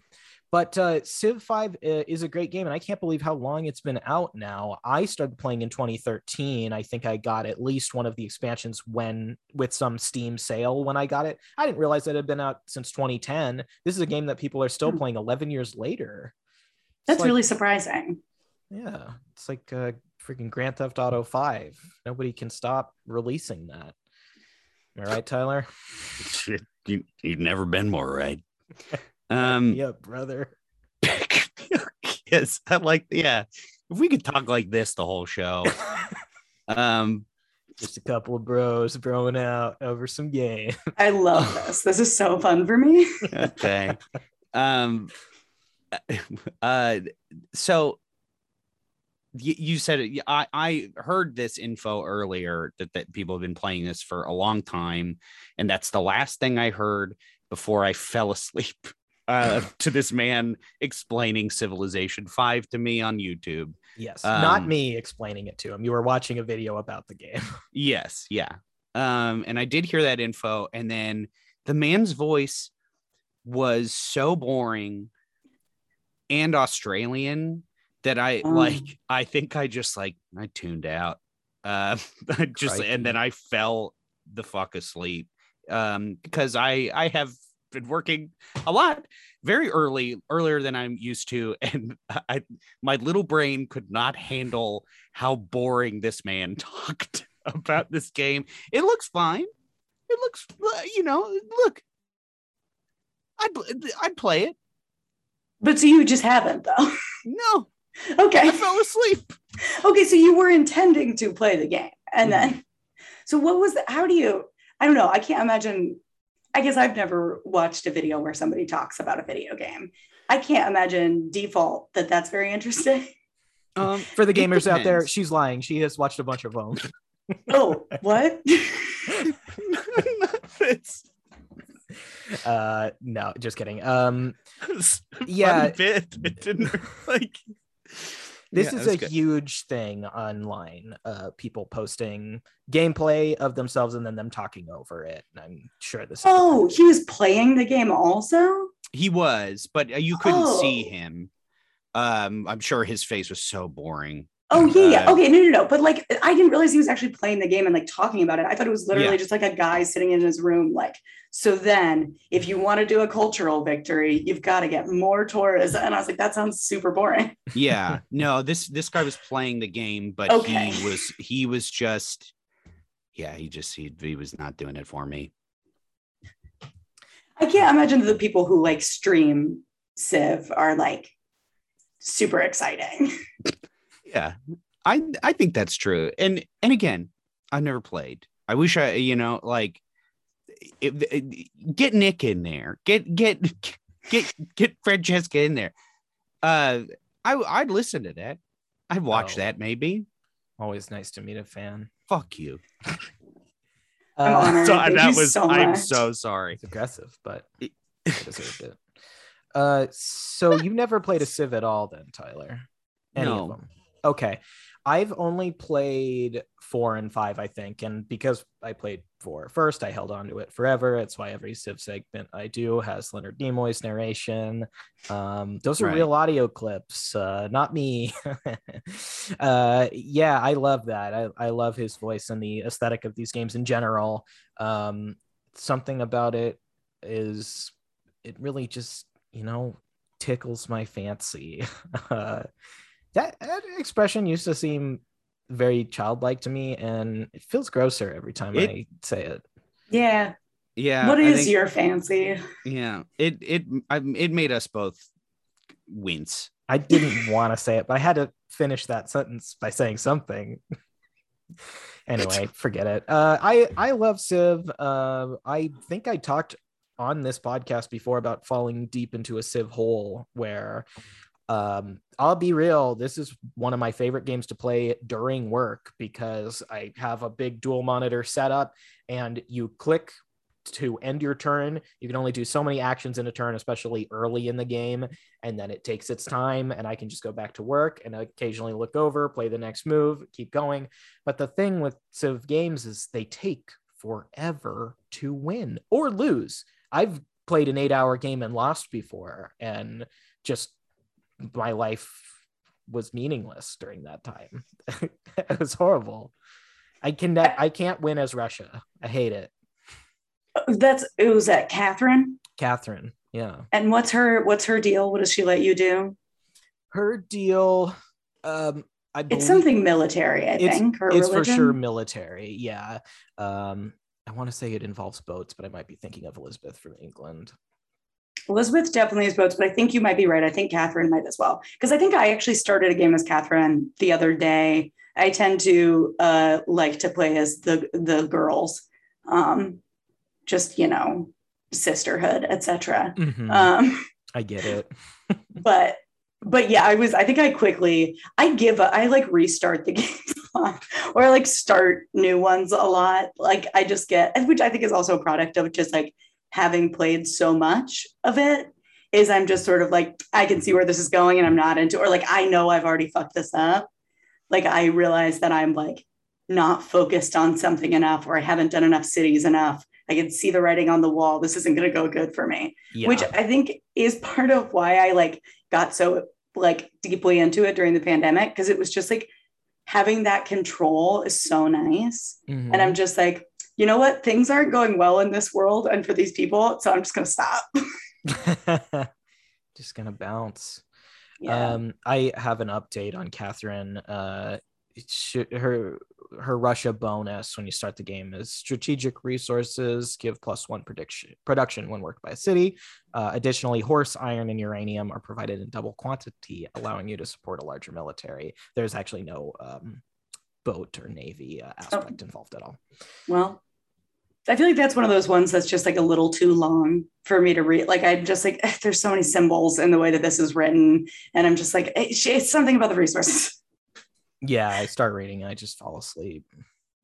but uh, Civ 5 uh, is a great game, and I can't believe how long it's been out now. I started playing in 2013. I think I got at least one of the expansions when with some Steam sale when I got it. I didn't realize it had been out since 2010. This is a game that people are still Hmm. playing 11 years later. It's That's like- really surprising. yeah, it's like uh, freaking Grand Theft Auto 5. Nobody can stop releasing that. Am I right, Tyler? You've never been more right. Um, yeah, brother. yes, I like yeah. If we could talk like this the whole show. Um Just a couple of bros throwing out over some game. I love this. This is so fun for me. okay. um uh so you said it I, I heard this info earlier that, that people have been playing this for a long time and that's the last thing i heard before i fell asleep uh, to this man explaining civilization 5 to me on youtube Yes, not Um, me explaining it to him. You were watching a video about the game. Yes, yeah. Um, and I did hear that info, and then the man's voice was so boring and Australian that I Oh. like. I think I just like I tuned out. Uh, I just and then I fell the fuck asleep. Um, because I I have been working a lot very early earlier than i'm used to and i my little brain could not handle how boring this man talked about this game it looks fine it looks uh, you know look i'd i'd play it But so you just haven't though. no Okay. i fell asleep Okay, so you were intending to play the game. And Mm-hmm. then so what was the, how do you I don't know, I can't imagine I guess I've never watched a video where somebody talks about a video game. I can't imagine default that that's very interesting. um For the gamers out there, she's lying. She has watched a bunch of them. Oh, what? it's Uh, no, just kidding. Um, Yeah. bit it didn't like this Yeah, is a good. huge thing online. Uh, people posting gameplay of themselves and then them talking over it. And I'm sure this. Oh, kind he was playing the game also? He was, but uh, you couldn't see Oh. him. Um, I'm sure his face was so boring. Oh yeah, yeah. Uh, Okay, no, no, no. But like, I didn't realize he was actually playing the game and like talking about it. I thought it was literally Yeah. just like a guy sitting in his room. Like, so then if you want to do a cultural victory, you've got to get more tourists. And I was like, that sounds super boring. Yeah, no, this this guy was playing the game, but Okay. he was he was just, yeah, he just he he was not doing it for me. I can't imagine the people who like stream Civ are like super exciting. Yeah, I I think that's true. And and again, I've never played. I wish I you know like it, it- get Nick in there. Get get get get Francesca in there. Uh, I I'd listen to that. I'd watch Oh. that maybe. Always nice to meet a fan. Fuck you. I'm Uh. So Thank that you was. so I'm much. so sorry. It's aggressive, but I deserved it. Uh, so you never played a Civ at all, then, Tyler? Any No. of them? Okay, I've only played four and five, I think, and because I played four first, I held on to it forever. It's why every Civ segment I do has Leonard Nimoy's narration. Um, those are Right. real audio clips, uh, not me. uh, yeah, I love that. I, I love his voice and the aesthetic of these games in general. Um, something about it is it really just you know tickles my fancy uh, that, that expression used to seem very childlike to me and it feels grosser every time It- i say it Yeah. Yeah. What is think- your fancy? Yeah. It it I, it made us both wince. i didn't want to say it but i had to finish that sentence by saying something anyway forget it uh i i love civ uh i think i talked on this podcast before about falling deep into a civ hole where um i'll be real this is one of my favorite games to play during work because i have a big dual monitor setup and you click to end your turn. You can only do so many actions in a turn especially early in the game and then it takes its time and i can just go back to work and occasionally look over play the next move keep going. But the thing with civ games is they take forever to win or lose. I've played an eight hour game and lost before and just my life was meaningless during that time it was horrible i can i can't win as russia i hate it That's it was that Catherine. catherine yeah And what's her what's her deal? What does she let you do? her deal um i believe It's something military, I it's, think. It's for sure military yeah um i want to say it involves boats but i might be thinking of elizabeth from england Elizabeth definitely has boats, but I think you might be right. I think Catherine might as well. Because I think I actually started a game as Catherine the other day. I tend to uh, like to play as the the girls, um, just you know, sisterhood, etc. Mhm. Um, I get it. but but yeah, I was. I think I quickly I give up. I like restart the games a lot, or I like start new ones a lot. Like I just get, which I think is also a product of just like having played so much of it. Is I'm just sort of like I can see where this is going, and I'm not into, or like I know I've already fucked this up. Like I realize that I'm like not focused on something enough, or I haven't done enough cities enough. I can see the writing on the wall. This isn't going to go good for me Yeah. which I think is part of why I like got so like deeply into it during the pandemic because it was just like having that control is so nice. Mhm. And I'm just like, you know what? Things aren't going well in this world and for these people, so I'm just gonna stop. just gonna bounce. yeah. Um, I have an update on Catherine. Uh, should, her her Russia bonus when you start the game is strategic resources give plus one prediction production when worked by a city. Uh, additionally, horse, iron, and uranium are provided in double quantity, allowing you to support a larger military. There's actually no um, boat or navy uh, aspect involved at all. well, I feel like that's one of those ones that's just like a little too long for me to read. Like I'm just like, there's so many symbols in the way that this is written, and I'm just like, it's, it's something about the resources. Yeah, I start reading, and I just fall asleep.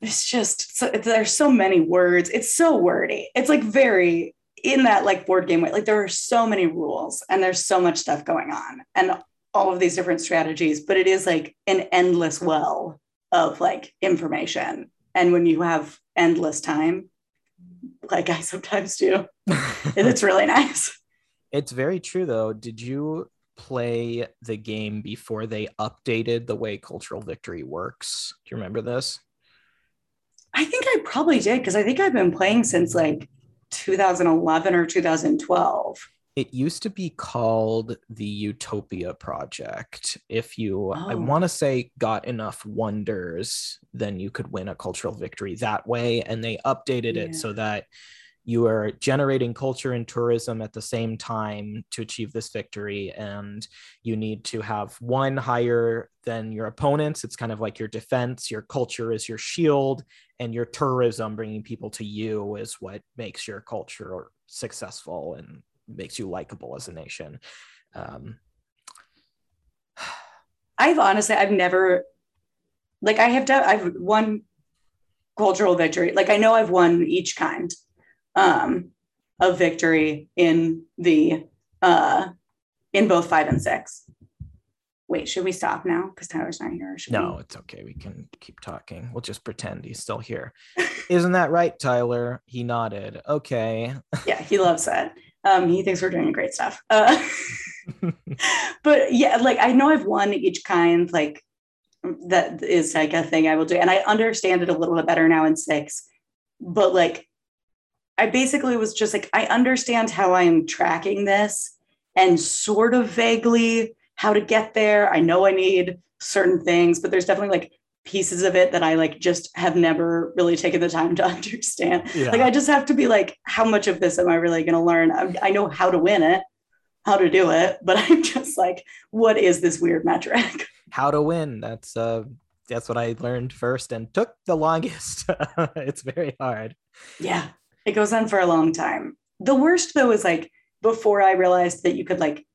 it's just so, there's so many words it's so wordy it's like very in that like board game way like there are so many rules and there's so much stuff going on and all of these different strategies but it is like an endless well of like information and when you have endless time like i sometimes do and it's really nice It's very true though. Did you play the game before they updated the way cultural victory works? Do you remember this? i think i probably did because i think i've been playing since like 2011 or 2012 It used to be called the Utopia Project. If you, I Oh. want to say, got enough wonders, then you could win a cultural victory that way. And they updated it Yeah. so that you are generating culture and tourism at the same time to achieve this victory. And you need to have one higher than your opponents. It's kind of like your defense, your culture is your shield, and your tourism, bringing people to you, is what makes your culture successful and makes you likable as a nation. Um, I've honestly, I've never, like, I have done, I've won cultural victory. Like, I know I've won each kind um, of victory in the, uh, in both five and six. Wait, should we stop now? Because Tyler's not here. No, we? it's okay. We can keep talking. We'll just pretend he's still here. Isn't that right, Tyler? He nodded. Okay. Yeah, he loves that. Um, he thinks we're doing great stuff. Uh, but yeah, like I know I've won each kind, like that is like a thing I will do. And I understand it a little bit better now in six. But like I basically was just like, I understand how I am tracking this and sort of vaguely how to get there. I know I need certain things, but there's definitely like pieces of it that I like just have never really taken the time to understand. Yeah. Like I just have to be like, how much of this am I really going to learn? I, I know how to win it, how to do it, but I'm just like, what is this weird metric? How to win. That's uh that's what I learned first and took the longest. it's very hard. Yeah, it goes on for a long time. The worst though is like before I realized that you could like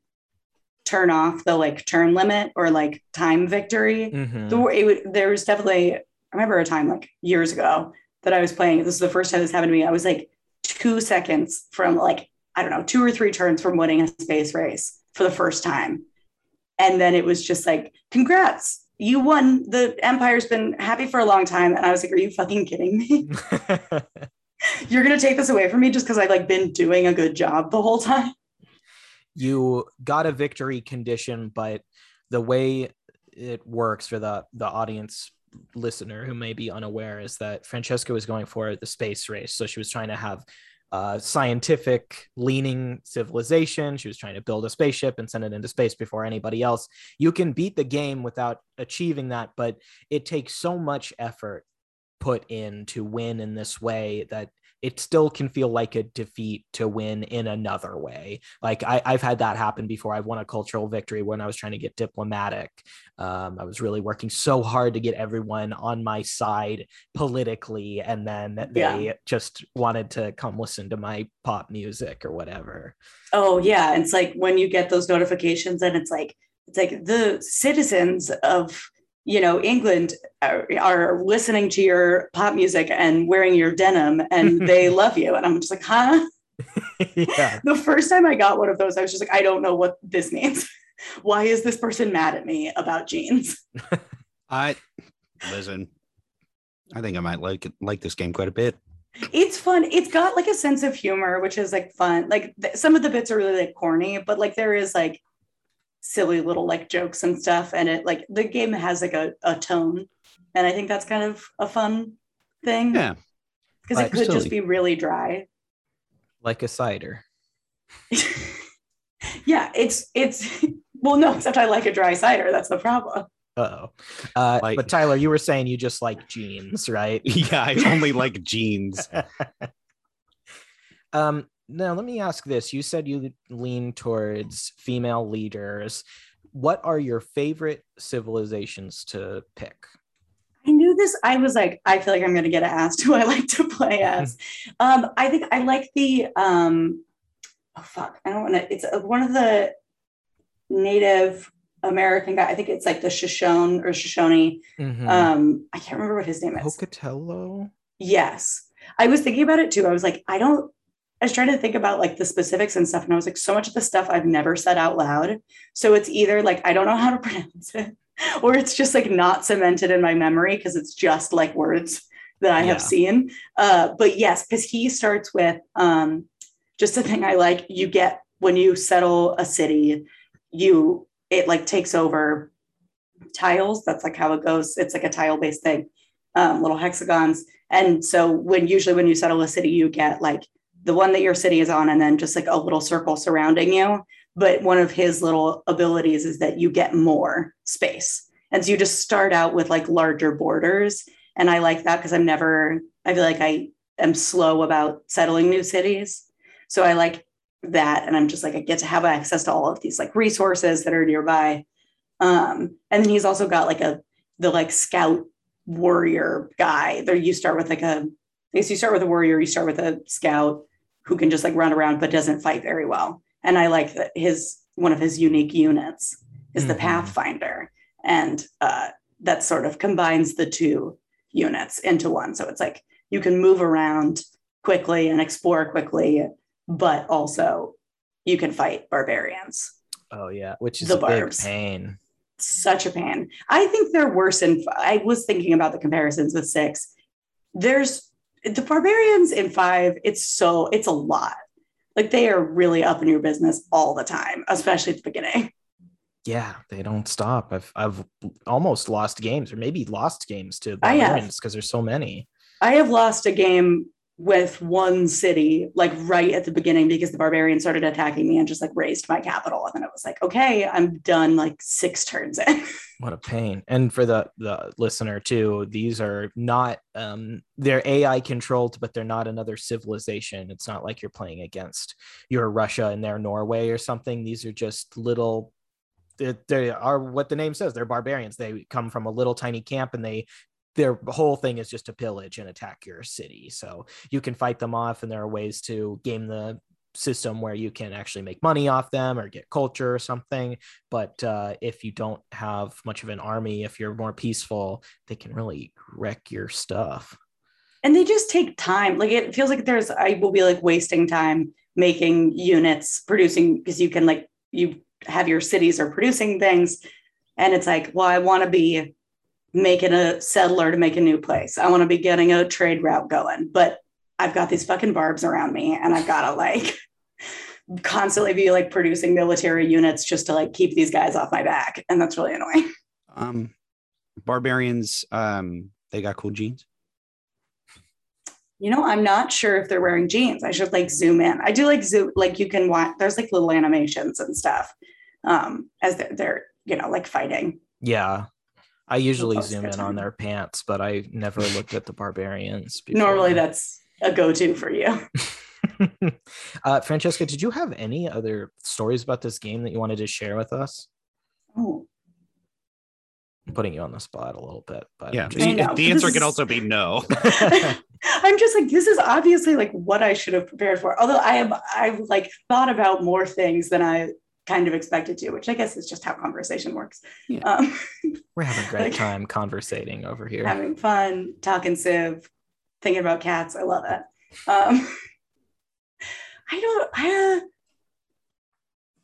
turn off the like turn limit or like time victory. Mhm. The, it, would- there was definitely, I remember a time like years ago that I was playing. This is the first time this happened to me. I was like two seconds from like, I don't know, two or three turns from winning a space race for the first time. And then it was just like, congrats, you won. The Empire's been happy for a long time. And I was like, are you fucking kidding me? You're going to take this away from me just because I've like been doing a good job the whole time. You got a victory condition, but the way it works for the the audience listener who may be unaware is that Francesca was going for the space race, so she was trying to have uh, scientific leaning civilization. She was trying to build a spaceship and send it into space before anybody else. You can beat the game without achieving that, but it takes so much effort put in to win in this way that it still can feel like a defeat to win in another way. Like I, have had that happen before. I've won a cultural victory when I was trying to get diplomatic. Um, I was really working so hard to get everyone on my side politically, and then they yeah. just wanted to come listen to my pop music or whatever. Oh yeah, it's like when you get those notifications, and it's like it's like the citizens of you know england are, are, listening to your pop music and wearing your denim and they love you. And i'm just like huh? Yeah. the first time i got one of those i was just like i don't know what this means. Why is this person mad at me about jeans? I listen i think i might like like this game quite a bit. It's fun. It's got like a sense of humor which is like fun. Like th- some of the bits are really like corny but like there is like silly little like jokes and stuff and it like the game has like a, a tone. And i think that's kind of a fun thing. Yeah. Because it could silly. just be really dry. Like a cider. Yeah it's it's well no except i like a dry cider. That's the problem. Uh-oh. Uh, like, but tyler you were saying you just like jeans right? Yeah i only like jeans. Um now let me ask this. You said you lean towards female leaders. What are your favorite civilizations to pick? I knew this. I was like i feel like i'm going to get asked who i like to play as. Um i think i like the um oh fuck. I don't want to it's uh, one of the native american guy i think it's like the shoshone or shoshone. Mm-hmm. um i can't remember what his name is. Pocatello? Yes. I was thinking about it too. I was like i don't I was trying to think about like the specifics and stuff. And I was like, so much of the stuff I've never said out loud. So it's either like, I don't know how to pronounce it, or it's just like not cemented in my memory because it's just like words that I yeah. have seen. Uh, but yes, because he starts with um, just a thing I like. You get when you settle a city, you, it like takes over tiles. That's like how it goes. It's like a tile based thing, um, little hexagons. And so when usually when you settle a city, you get like the one that your city is on and then just like a little circle surrounding you. But one of his little abilities is that you get more space. And so you just start out with like larger borders. And i like that because i'm never i feel like i am slow about settling new cities. So i like that. And i'm just like i get to have access to all of these like resources that are nearby. Um and then he's also got like a the like scout warrior guy. There you start with like a I guess you start with a warrior, you start with a scout, who can just like run around but doesn't fight very well. And I like that his one of his unique units is mm-hmm. the Pathfinder, and uh, that sort of combines the two units into one. So it's like you can move around quickly and explore quickly, but also you can fight barbarians. Oh yeah, which is the a barbs. big pain. Such a pain. I think they're worse in. I was thinking about the comparisons with six. There's the barbarians in five, it's so it's a lot. Like they are really up in your business all the time, especially at the beginning. Yeah, they don't stop. I've I've almost lost games, or maybe lost games to barbarians because there's so many. I have lost a game with one city like right at the beginning because the barbarians started attacking me and just like razed my capital. And then it was like okay i'm done like six turns in. What a pain. And for the the listener too these are not um they're ai controlled but they're not another civilization. It's not like you're playing against your russia and their norway or something. These are just little they are what the name says. They're barbarians. They come from a little tiny camp and they their whole thing is just to pillage and attack your city. So you can fight them off, and there are ways to game the system where you can actually make money off them or get culture or something. But uh, if you don't have much of an army, if you're more peaceful, they can really wreck your stuff. And they just take time. Like it feels like there's, I will be like wasting time making units, producing, because you can like, you have your cities are producing things. And it's like, well, I want to be making a settler to make a new place. I want to be getting a trade route going, but I've got these fucking barbs around me and I've got to like constantly be like producing military units just to like keep these guys off my back. And that's really annoying. Um, barbarians, um, they got cool jeans. You know, I'm not sure if they're wearing jeans. I should like zoom in. I do like zoom, like you can watch, there's like little animations and stuff um, as they're, they're, you know, like fighting. Yeah. I usually zoom in on their pants, but I never looked at the barbarians. Before. Normally, that's a go-to for you. uh, Francesca, did you have any other stories about this game that you wanted to share with us? Oh, I'm putting you on the spot a little bit, but Yeah. just- The, the answer this can also be no. I'm just like this is obviously like what I should have prepared for. Although I have I've like thought about more things than I kind of expected to, which I guess is just how conversation works. Yeah. Um, we're having a great Like- time conversating over here. having fun, talking civ, thinking about cats. I love it. Um, I don't. I. Uh,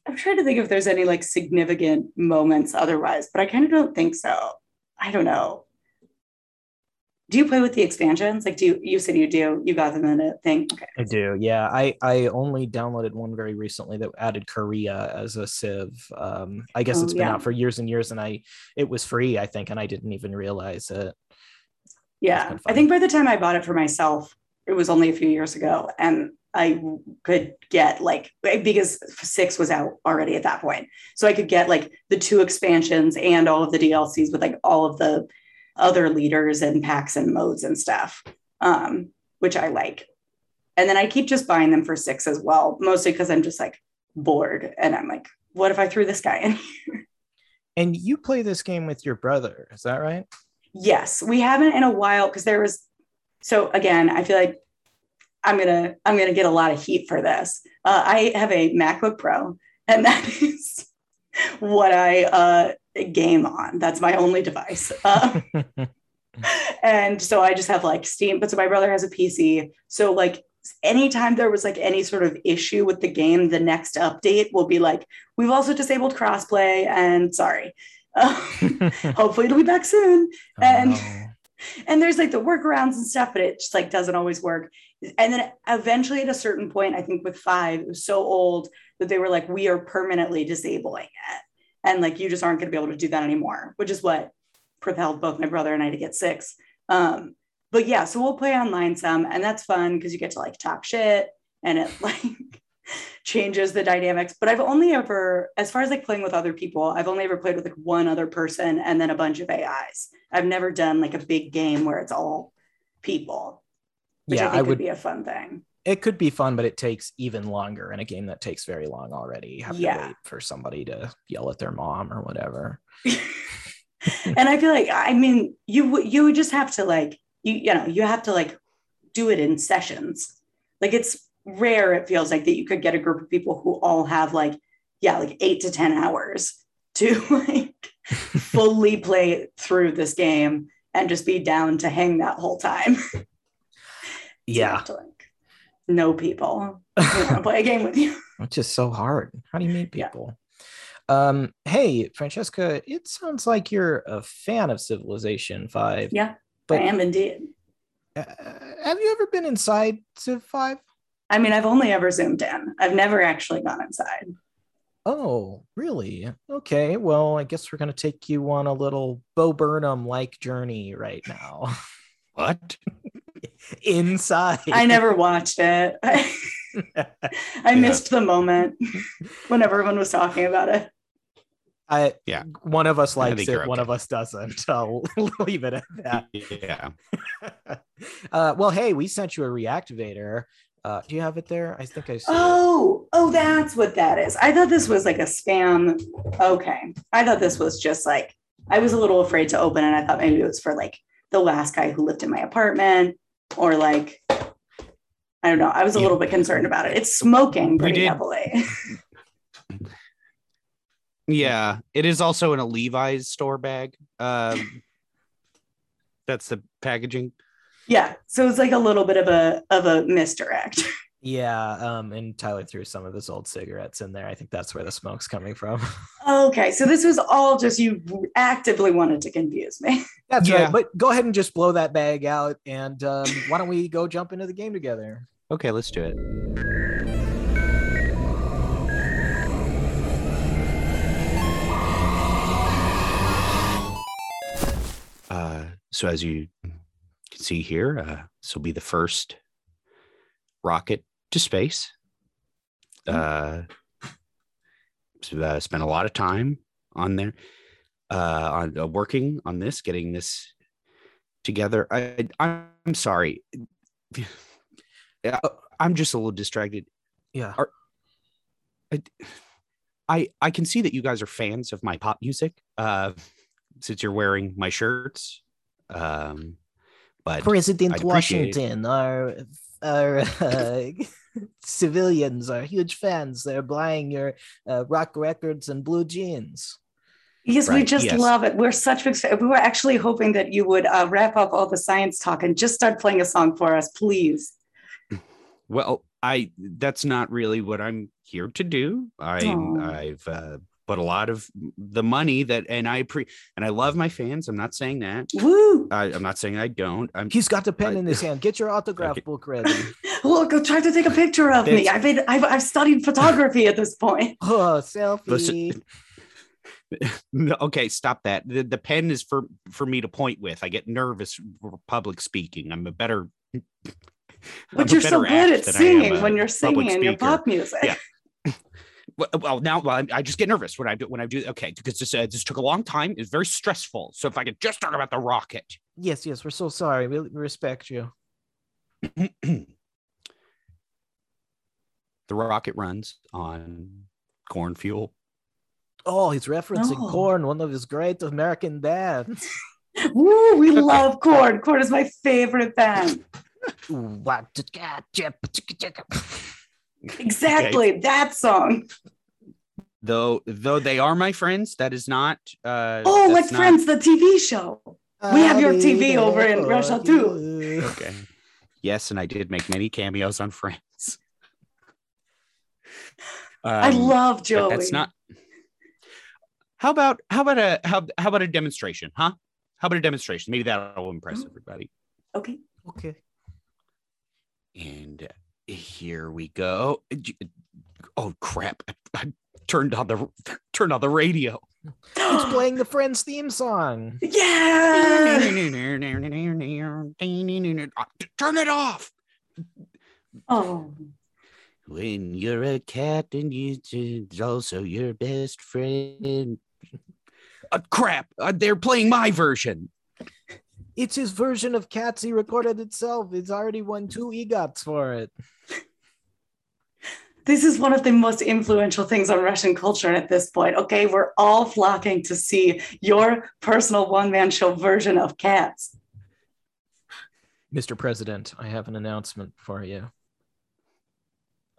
I'm trying to think if there's any like significant moments otherwise, but I kind of don't think so. I don't know. Do you play with the expansions? Like, do you? You said you do. You got them in a thing. Okay. I do, yeah. I I only downloaded one very recently that added Korea as a civ. Um, I guess Oh, it's been yeah. out for years and years, and I it was free, I think, and I didn't even realize it. Yeah, I think by the time I bought it for myself, it was only a few years ago, and I could get like because six was out already at that point, so I could get like the two expansions and all of the DLCs with like all of the other leaders and packs and modes and stuff, um, which I like. And then I keep just buying them for six as well, mostly because I'm just like bored, and I'm like, what if I threw this guy in? here? And you play this game with your brother, is that right? Yes, we haven't in a while because there was. So again, I feel like I'm gonna I'm gonna get a lot of heat for this. Uh, I have a MacBook Pro, and that is what I uh, game on. That's my only device. Uh, and so I just have like Steam. But so my brother has a PC. So like anytime there was like any sort of issue with the game, the next update will be like, we've also disabled crossplay, and sorry. Uh, hopefully it'll be back soon Oh, And- no. and there's like the workarounds and stuff, but it just like doesn't always work. And then eventually at a certain point, I think with five, it was so old that they were like, we are permanently disabling it. And like you just aren't going to be able to do that anymore, which is what propelled both my brother and I to get six. Um, but yeah, so we'll play online some, and that's fun because you get to like talk shit and it like changes the dynamics. But I've only ever, as far as like playing with other people, I've only ever played with like one other person and then a bunch of AIs. I've never done like a big game where it's all people, which yeah, I think I would would. be a fun thing. It could be fun, but it takes even longer in a game that takes very long already. You have Yeah. to wait for somebody to yell at their mom or whatever. and I feel like I mean you would you would just have to like you you know you have to like do it in sessions. Like it's rare it feels like that you could get a group of people who all have like yeah like 8 to 10 hours to like fully play through this game and just be down to hang that whole time. Yeah, have to like know people who want to play a game with you. which is so hard. How do you meet Yeah. people? Um, hey, Francesca, it sounds like you're a fan of Civilization 5. Yeah, But I am indeed. uh, have you ever been inside Civ 5? I mean, I've only ever zoomed in. I've never actually gone inside. Oh, really? Okay. Well, I guess we're going to take you on a little Bo Burnham like journey right now. What? Inside. I never watched it. I, I missed the moment when everyone was talking about it. I, Yeah. One of us likes it, you're one okay. of us doesn't. I'll leave it at that. Yeah. uh, well, hey, we sent you a reactivator. Uh, do you have it there? I think I see. it. Oh, oh, that's what that is. I thought this was like a spam. Okay. I thought this was just like, I was a little afraid to open it. I thought maybe it was for like the last guy who lived in my apartment or like, I don't know. I was a little bit concerned about it. It's smoking pretty heavily. Yeah. It is also in a Levi's store bag. Um, that's the packaging. yeah. So it's like a little bit of a of a misdirect. Yeah, um, and Tyler threw some of his old cigarettes in there. I think that's where the smoke's coming from. Okay. So this was all just you actively wanted to confuse me. that's Yeah. right. But go ahead and just blow that bag out, and um, why don't we go jump into the game together? Okay, let's do it. Uh, so as you can see here, uh, this will be the first rocket to space. Uh, uh, spent a lot of time on there, uh, on uh, working on this, getting this together. I, I'm sorry. I'm just a little distracted. Yeah. Are- I, I I can see that you guys are fans of my pop music, uh, since you're wearing my shirts. Um, but President. Washington, our our uh, civilians are huge fans. They're buying your uh, rock records and blue jeans. Yes, we just yes. love it. We're such big. fa- We were actually hoping that you would uh, wrap up all the science talk and just start playing a song for us, please. well, I that's not really what I'm here to do. I Aw. I've put a lot of the money that, and I pre and I love my fans. I'm not saying that. Woo! I, I'm not saying I don't. I'm He's got the pen I- in his hand. Get your autograph Okay. book ready. Look, I'm trying to take a picture of me. I've been, I've, I've studied photography at this point. Oh, selfie. Listen- okay, stop that. The, the pen is for for me to point with. I get nervous for public speaking. I'm a better. I'm But you're so good at than I am singing a when you're singing in your pop music. Yeah. Well, well, now well, I, I just get nervous when I do when I do. Okay, because this uh, this took a long time. It's very stressful. So if I could just talk about the rocket. Yes, yes, we're so sorry. We we respect you. the rocket runs on corn fuel. Oh, he's referencing Oh. Korn, one of his great American bands. Woo, we love Korn. Korn is my favorite band. What? Exactly that song. Though though they are my friends, that is not. Uh, Oh, like not- Friends, the TV show. We have your TV over in Russia, too. Okay. Yes, and I did make many cameos on Friends. I Um, love but Joey. That's not. How about how about a how how about a demonstration, huh? How about a demonstration? Maybe that'll impress Oh. everybody. okay. Okay. And uh, here we go. Oh crap! I, I turned on the turned on the radio. It's playing the Friends theme song. Yeah. Turn it off. Oh, When you're a cat and you it's also your best friend. Uh, crap! Uh, they're playing my version. It's his version of Cats. He recorded itself. It's already won two EGOTs for it. this is one of the most influential things on Russian culture at this point. Okay, we're all flocking to see your personal one man show version of Cats. Mr. President, I have an announcement for you.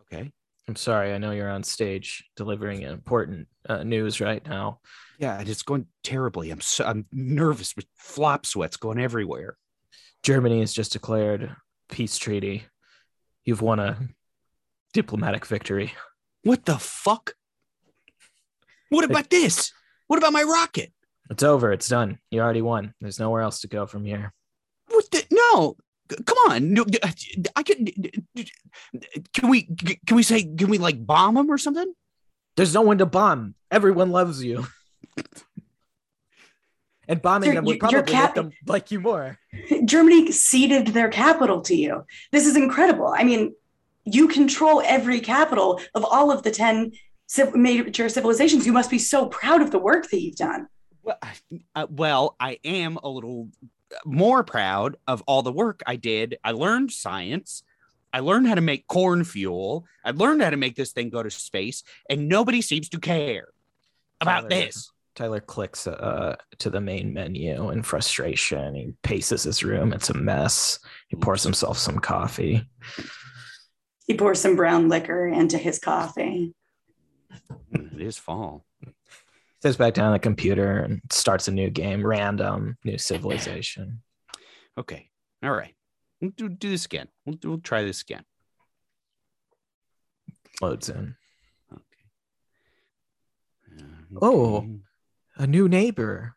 Okay. I'm sorry. I know you're on stage delivering important uh, news right now. Yeah, and it's going terribly. I'm so I'm nervous with flop sweats going everywhere. Germany has just declared peace treaty. You've won a diplomatic victory. What the fuck? What about this? What about my rocket? It's over. It's done. You already won. There's nowhere else to go from here. What the no? C- Come on. I can can we can we say can we like bomb them or something? There's no one to bomb. Everyone loves you. and bombing Your- them would your- your probably cat- make them like you more. Germany ceded their capital to you. This is incredible. I mean, you control every capital of all of the 10 civ- major civilizations. You must be so proud of the work that you've done. Well, uh, well, I am a little more proud of all the work I did. I learned science. I learned how to make corn fuel. I learned how to make this thing go to space, and nobody seems to care about Tyler, this. Tyler clicks uh, to the main menu in frustration. He paces his room. It's a mess. He pours himself some coffee. He pours some brown liquor into his coffee. It is fall. Sits back down the computer and starts a new game, random, new civilization. Okay. All right. We'll do, do this again. We'll, do- we'll try this again. Loads in. Okay. Uh, Oh. a new neighbor.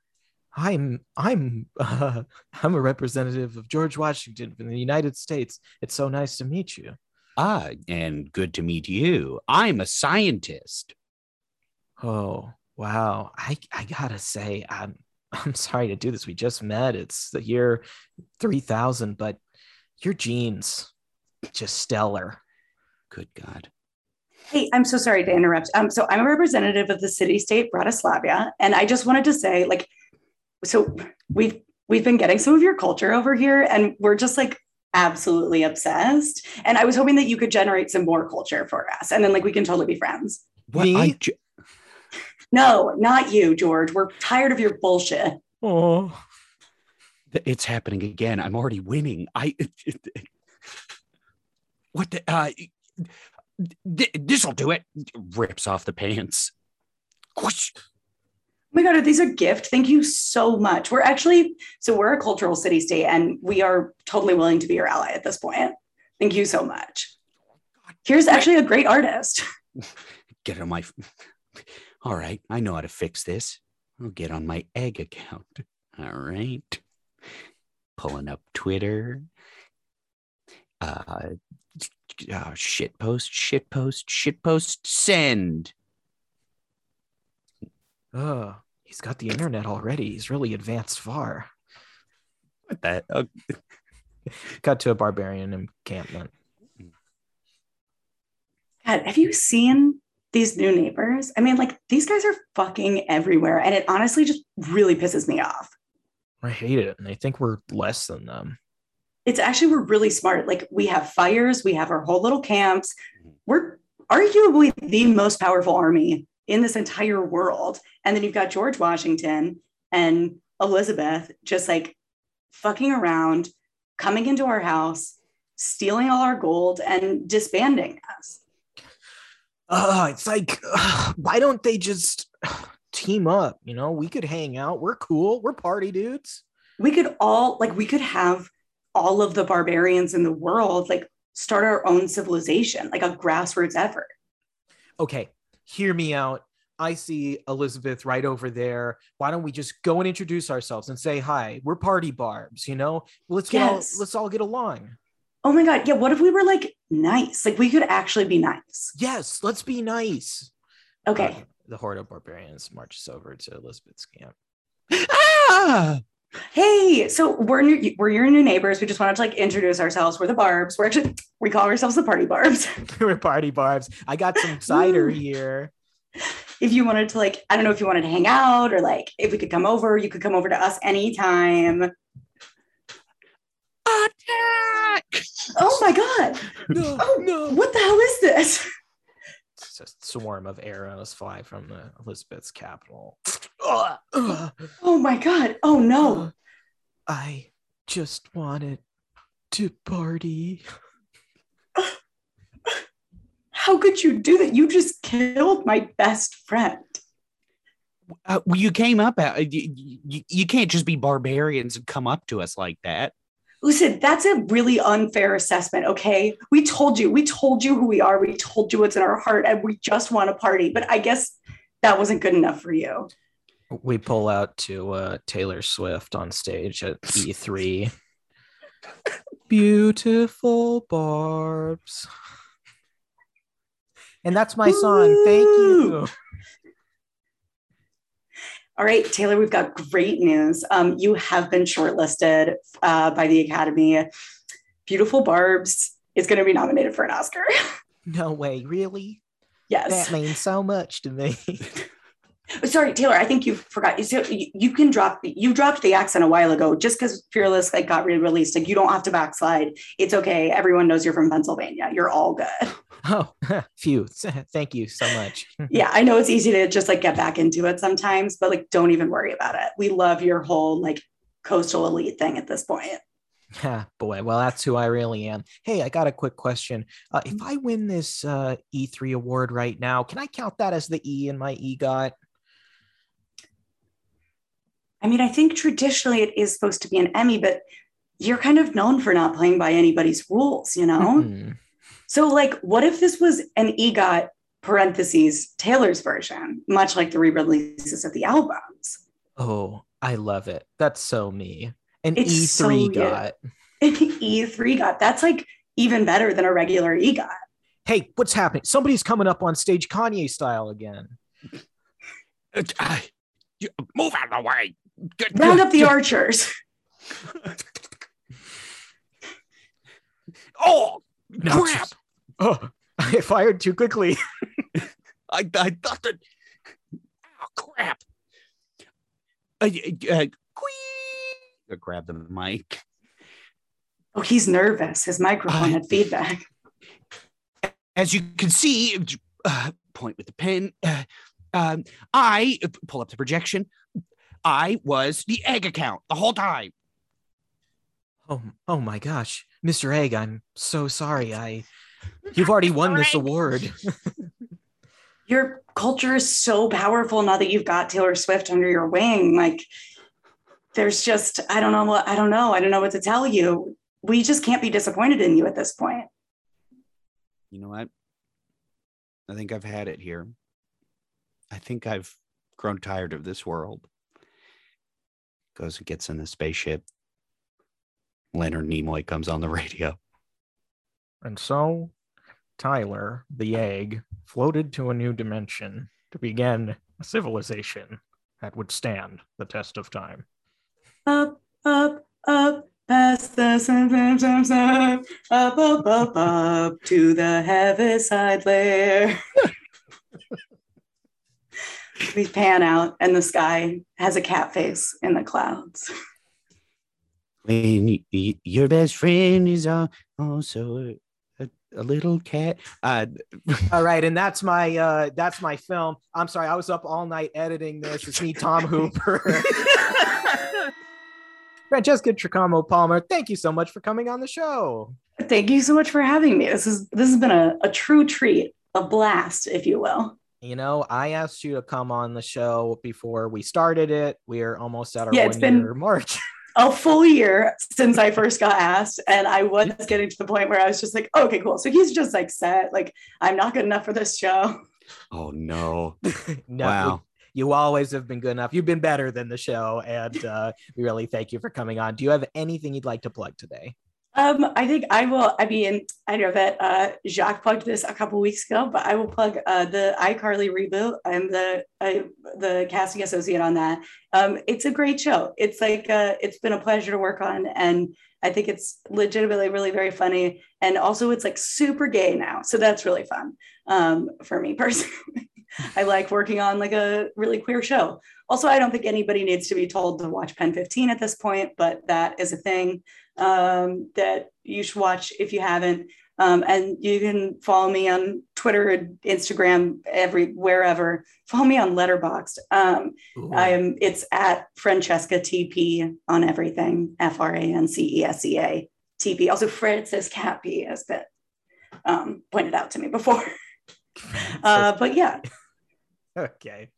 I'm I'm uh, I'm a representative of George Washington from the United States. It's so nice to meet you. Ah, and good to meet you. I'm a scientist. Oh wow! I I gotta say I'm I'm sorry to do this. We just met. It's the year three thousand, but your genes just stellar. Good God. Hey, I'm so sorry to interrupt. Um, so I'm a representative of the city-state Bratislavia, and I just wanted to say, like, so we've we've been getting some of your culture over here, and we're just like absolutely obsessed. And I was hoping that you could generate some more culture for us. And then like we can totally be friends. What Me? I ju- No, not you, George. We're tired of your bullshit. Oh, it's happening again. I'm already winning. I what the uh this'll do it. Rips off the pants. Whoosh. Oh my God, are these are gift. Thank you so much. We're actually, so we're a cultural city state and we are totally willing to be your ally at this point. Thank you so much. Here's actually a great artist. Get it on my all right. I know how to fix this. I'll get on my egg account. All right. Pulling up Twitter. Uh, uh shit post, shit post, shit post, send. oh, he's got the internet already. He's really advanced far. What that? Cut to a barbarian encampment. God, have you seen these new neighbors? I mean, like these guys are fucking everywhere. And it honestly just really pisses me off. I hate it, and I think we're less than them. It's actually, we're really smart. Like we have fires, we have our whole little camps. We're arguably the most powerful army in this entire world. And then you've got George Washington and Elizabeth just like fucking around, coming into our house, stealing all our gold and disbanding us. Uh, it's like, uh, why don't they just team up? You know, we could hang out. We're cool. We're party dudes. We could all, like, we could have all of the barbarians in the world, like, start our own civilization, like a grassroots effort. Okay, hear me out. I see Elizabeth right over there. Why don't we just go and introduce ourselves and say hi? We're party barbs, you know? Let's get Yes. all let's all get along. Oh my God. Yeah. What if we were like nice? Like, we could actually be nice. Yes, let's be nice. Okay. Uh, the horde of barbarians marches over to Elizabeth's camp. ah! Hey, so we're new, we're your new neighbors. We just wanted to like introduce ourselves. We're the Barbs. We're actually we call ourselves the Party Barbs. We're party barbs. I got some cider here. if you wanted to like, I don't know if you wanted to hang out or like if we could come over, you could come over to us anytime. Attack! Oh my god! No, Oh no. What the hell is this? It's just a swarm of arrows fly from the Elizabeth's capital. Ugh, ugh, Oh my god! Oh no! ugh. I just wanted to party. How could you do that? You just killed my best friend. Uh, well, you came up at you, you, you can't just be barbarians and come up to us like that. Listen, that's a really unfair assessment, okay? We told you, we told you who we are, we told you what's in our heart, and we just want to party. But I guess that wasn't good enough for you. We pull out to uh, Taylor Swift on stage at E3. Beautiful barbs. And that's my song. Thank you. All right, Taylor, we've got great news. Um, you have been shortlisted uh, by the Academy. Beautiful Barbs is going to be nominated for an Oscar. No way, really? yes. That means so much to me. Sorry, Taylor. I think you forgot. So you, you can drop. You dropped the accent a while ago. Just because Fearless like got re-released, like you don't have to backslide. It's okay. Everyone knows you're from Pennsylvania. You're all good. oh, phew. Thank you so much. Yeah, I know it's easy to just like get back into it sometimes, but like don't even worry about it. We love your whole like coastal elite thing at this point. Yeah, boy. Well, that's who I really am. Hey, I got a quick question. Uh, if I win this uh, E3 award right now, can I count that as the E in my EGOT? I mean, I think traditionally it is supposed to be an Emmy, but you're kind of known for not playing by anybody's rules, you know? Hmm. So, like, what if this was an EGOT parentheses Taylor's version, much like the re-releases of the albums? Oh, I love it. That's so me. An It's E3 so you. got. An E3 got that's like even better than a regular EGOT. Hey, what's happening? Somebody's coming up on stage Kanye style again. Uh, move out of the way. Good- Round good- up the archers. Oh, No, crap. just- Oh, I fired too quickly. I, I thought that. Oh, crap. Uh, uh, uh, I grab the mic. Oh, he's nervous. His microphone I- had feedback. As you can see, uh, point with the pen. Uh, um, I pull up the projection. I was the egg account the whole time. Oh, oh my gosh, Mr. Egg, I'm so sorry. I, you've already won this award. Your culture is so powerful now that you've got Taylor Swift under your wing. Like, there's just, I don't know what, I don't know. I don't know what to tell you. We just can't be disappointed in you at this point. You know what? I think I've had it here. I think I've grown tired of this world. Goes and gets in the spaceship. Leonard Nimoy comes on the radio. And so, Tyler, the egg, floated to a new dimension to begin a civilization that would stand the test of time. Up, up, up, past the sun, sun, sun, sun, up, up, up, up to the heaviside layer. we pan out, and the sky has a cat face in the clouds. When y- y- your best friend is also a, a little cat. Uh, All right, and that's my uh that's my film. I'm sorry, I was up all night editing this. It's me, Tom Hooper. Francesca Tricamo Palmer, thank you so much for coming on the show. Thank you so much for having me. This is this has been a, a true treat, a blast, if you will. You know, I asked you to come on the show before we started it. We're almost at our Yeah, one it's been- year mark. A full year since I first got asked, and I was getting to the point where I was just like, okay, cool. So he's just like set, like I'm not good enough for this show. oh no. no, Wow. you always have been good enough. You've been better than the show, and uh, we really thank you for coming on. Do you have anything you'd like to plug today? Um, I think I will. I mean, I know that uh, Jacques plugged this a couple weeks ago, but I will plug uh, the iCarly reboot. I'm the I, the casting associate on that. Um, it's a great show. It's like uh, it's been a pleasure to work on, and I think it's legitimately really very funny. And also, it's like super gay now, so that's really fun um, for me personally. I like working on like a really queer show. Also, I don't think anybody needs to be told to watch Pen 15 at this point, but that is a thing um, that you should watch if you haven't. Um, and you can follow me on Twitter and Instagram, every wherever. Follow me on Letterboxd. Um, I am. It's at Francesca TP on everything. F R A N C E S E A T P. Also, Francis Cat P has been um, pointed out to me before. Uh, but yeah, okay.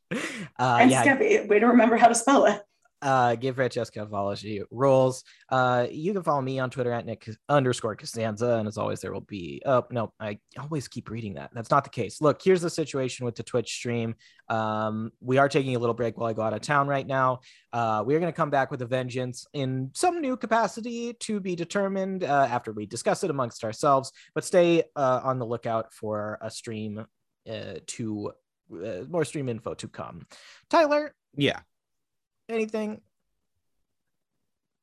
Uh, and yeah, Scappy. Way to remember how to spell it. uh, give Francesca a follow. She rules. Uh, you can follow me on Twitter at Nick underscore Costanza. And as always, there will be, oh, no, I always keep reading that. That's not the case. Look, here's the situation with the Twitch stream. Um, we are taking a little break while I go out of town right now. Uh, we are going to come back with a vengeance in some new capacity to be determined uh, after we discuss it amongst ourselves. But stay uh, on the lookout for a stream uh, to uh, more stream info to come. Tyler, Yeah. anything?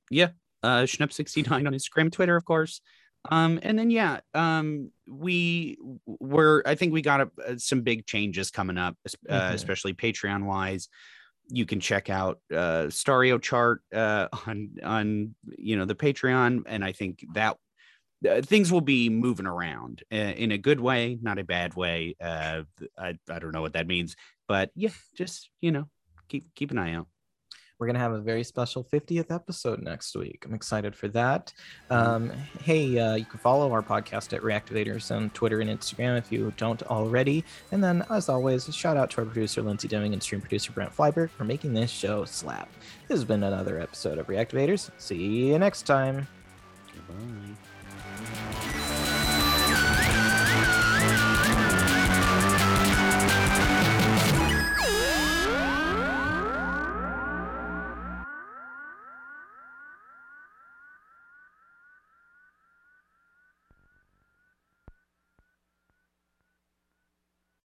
Yeah. Uh Schnup69 on Instagram, Twitter, of course. Um, and then yeah, um, we were I think we got a, some big changes coming up, uh, Mhm. especially Patreon wise. You can check out uh Stario chart uh on on you know the Patreon, and I think that uh, things will be moving around uh, in a good way, not a bad way. Uh, I I don't know what that means, but yeah, just you know keep keep an eye out. We're going to have a very special 50th episode next week. I'm excited for that. Um, hey, uh, you can follow our podcast at Reactivaders on Twitter and Instagram if you don't already. And then, as always, a shout out to our producer, Lindsay Deming, and stream producer, Brent Flyberg, for making this show slap. This has been another episode of Reactivaders. See you next time. Goodbye. Yeah.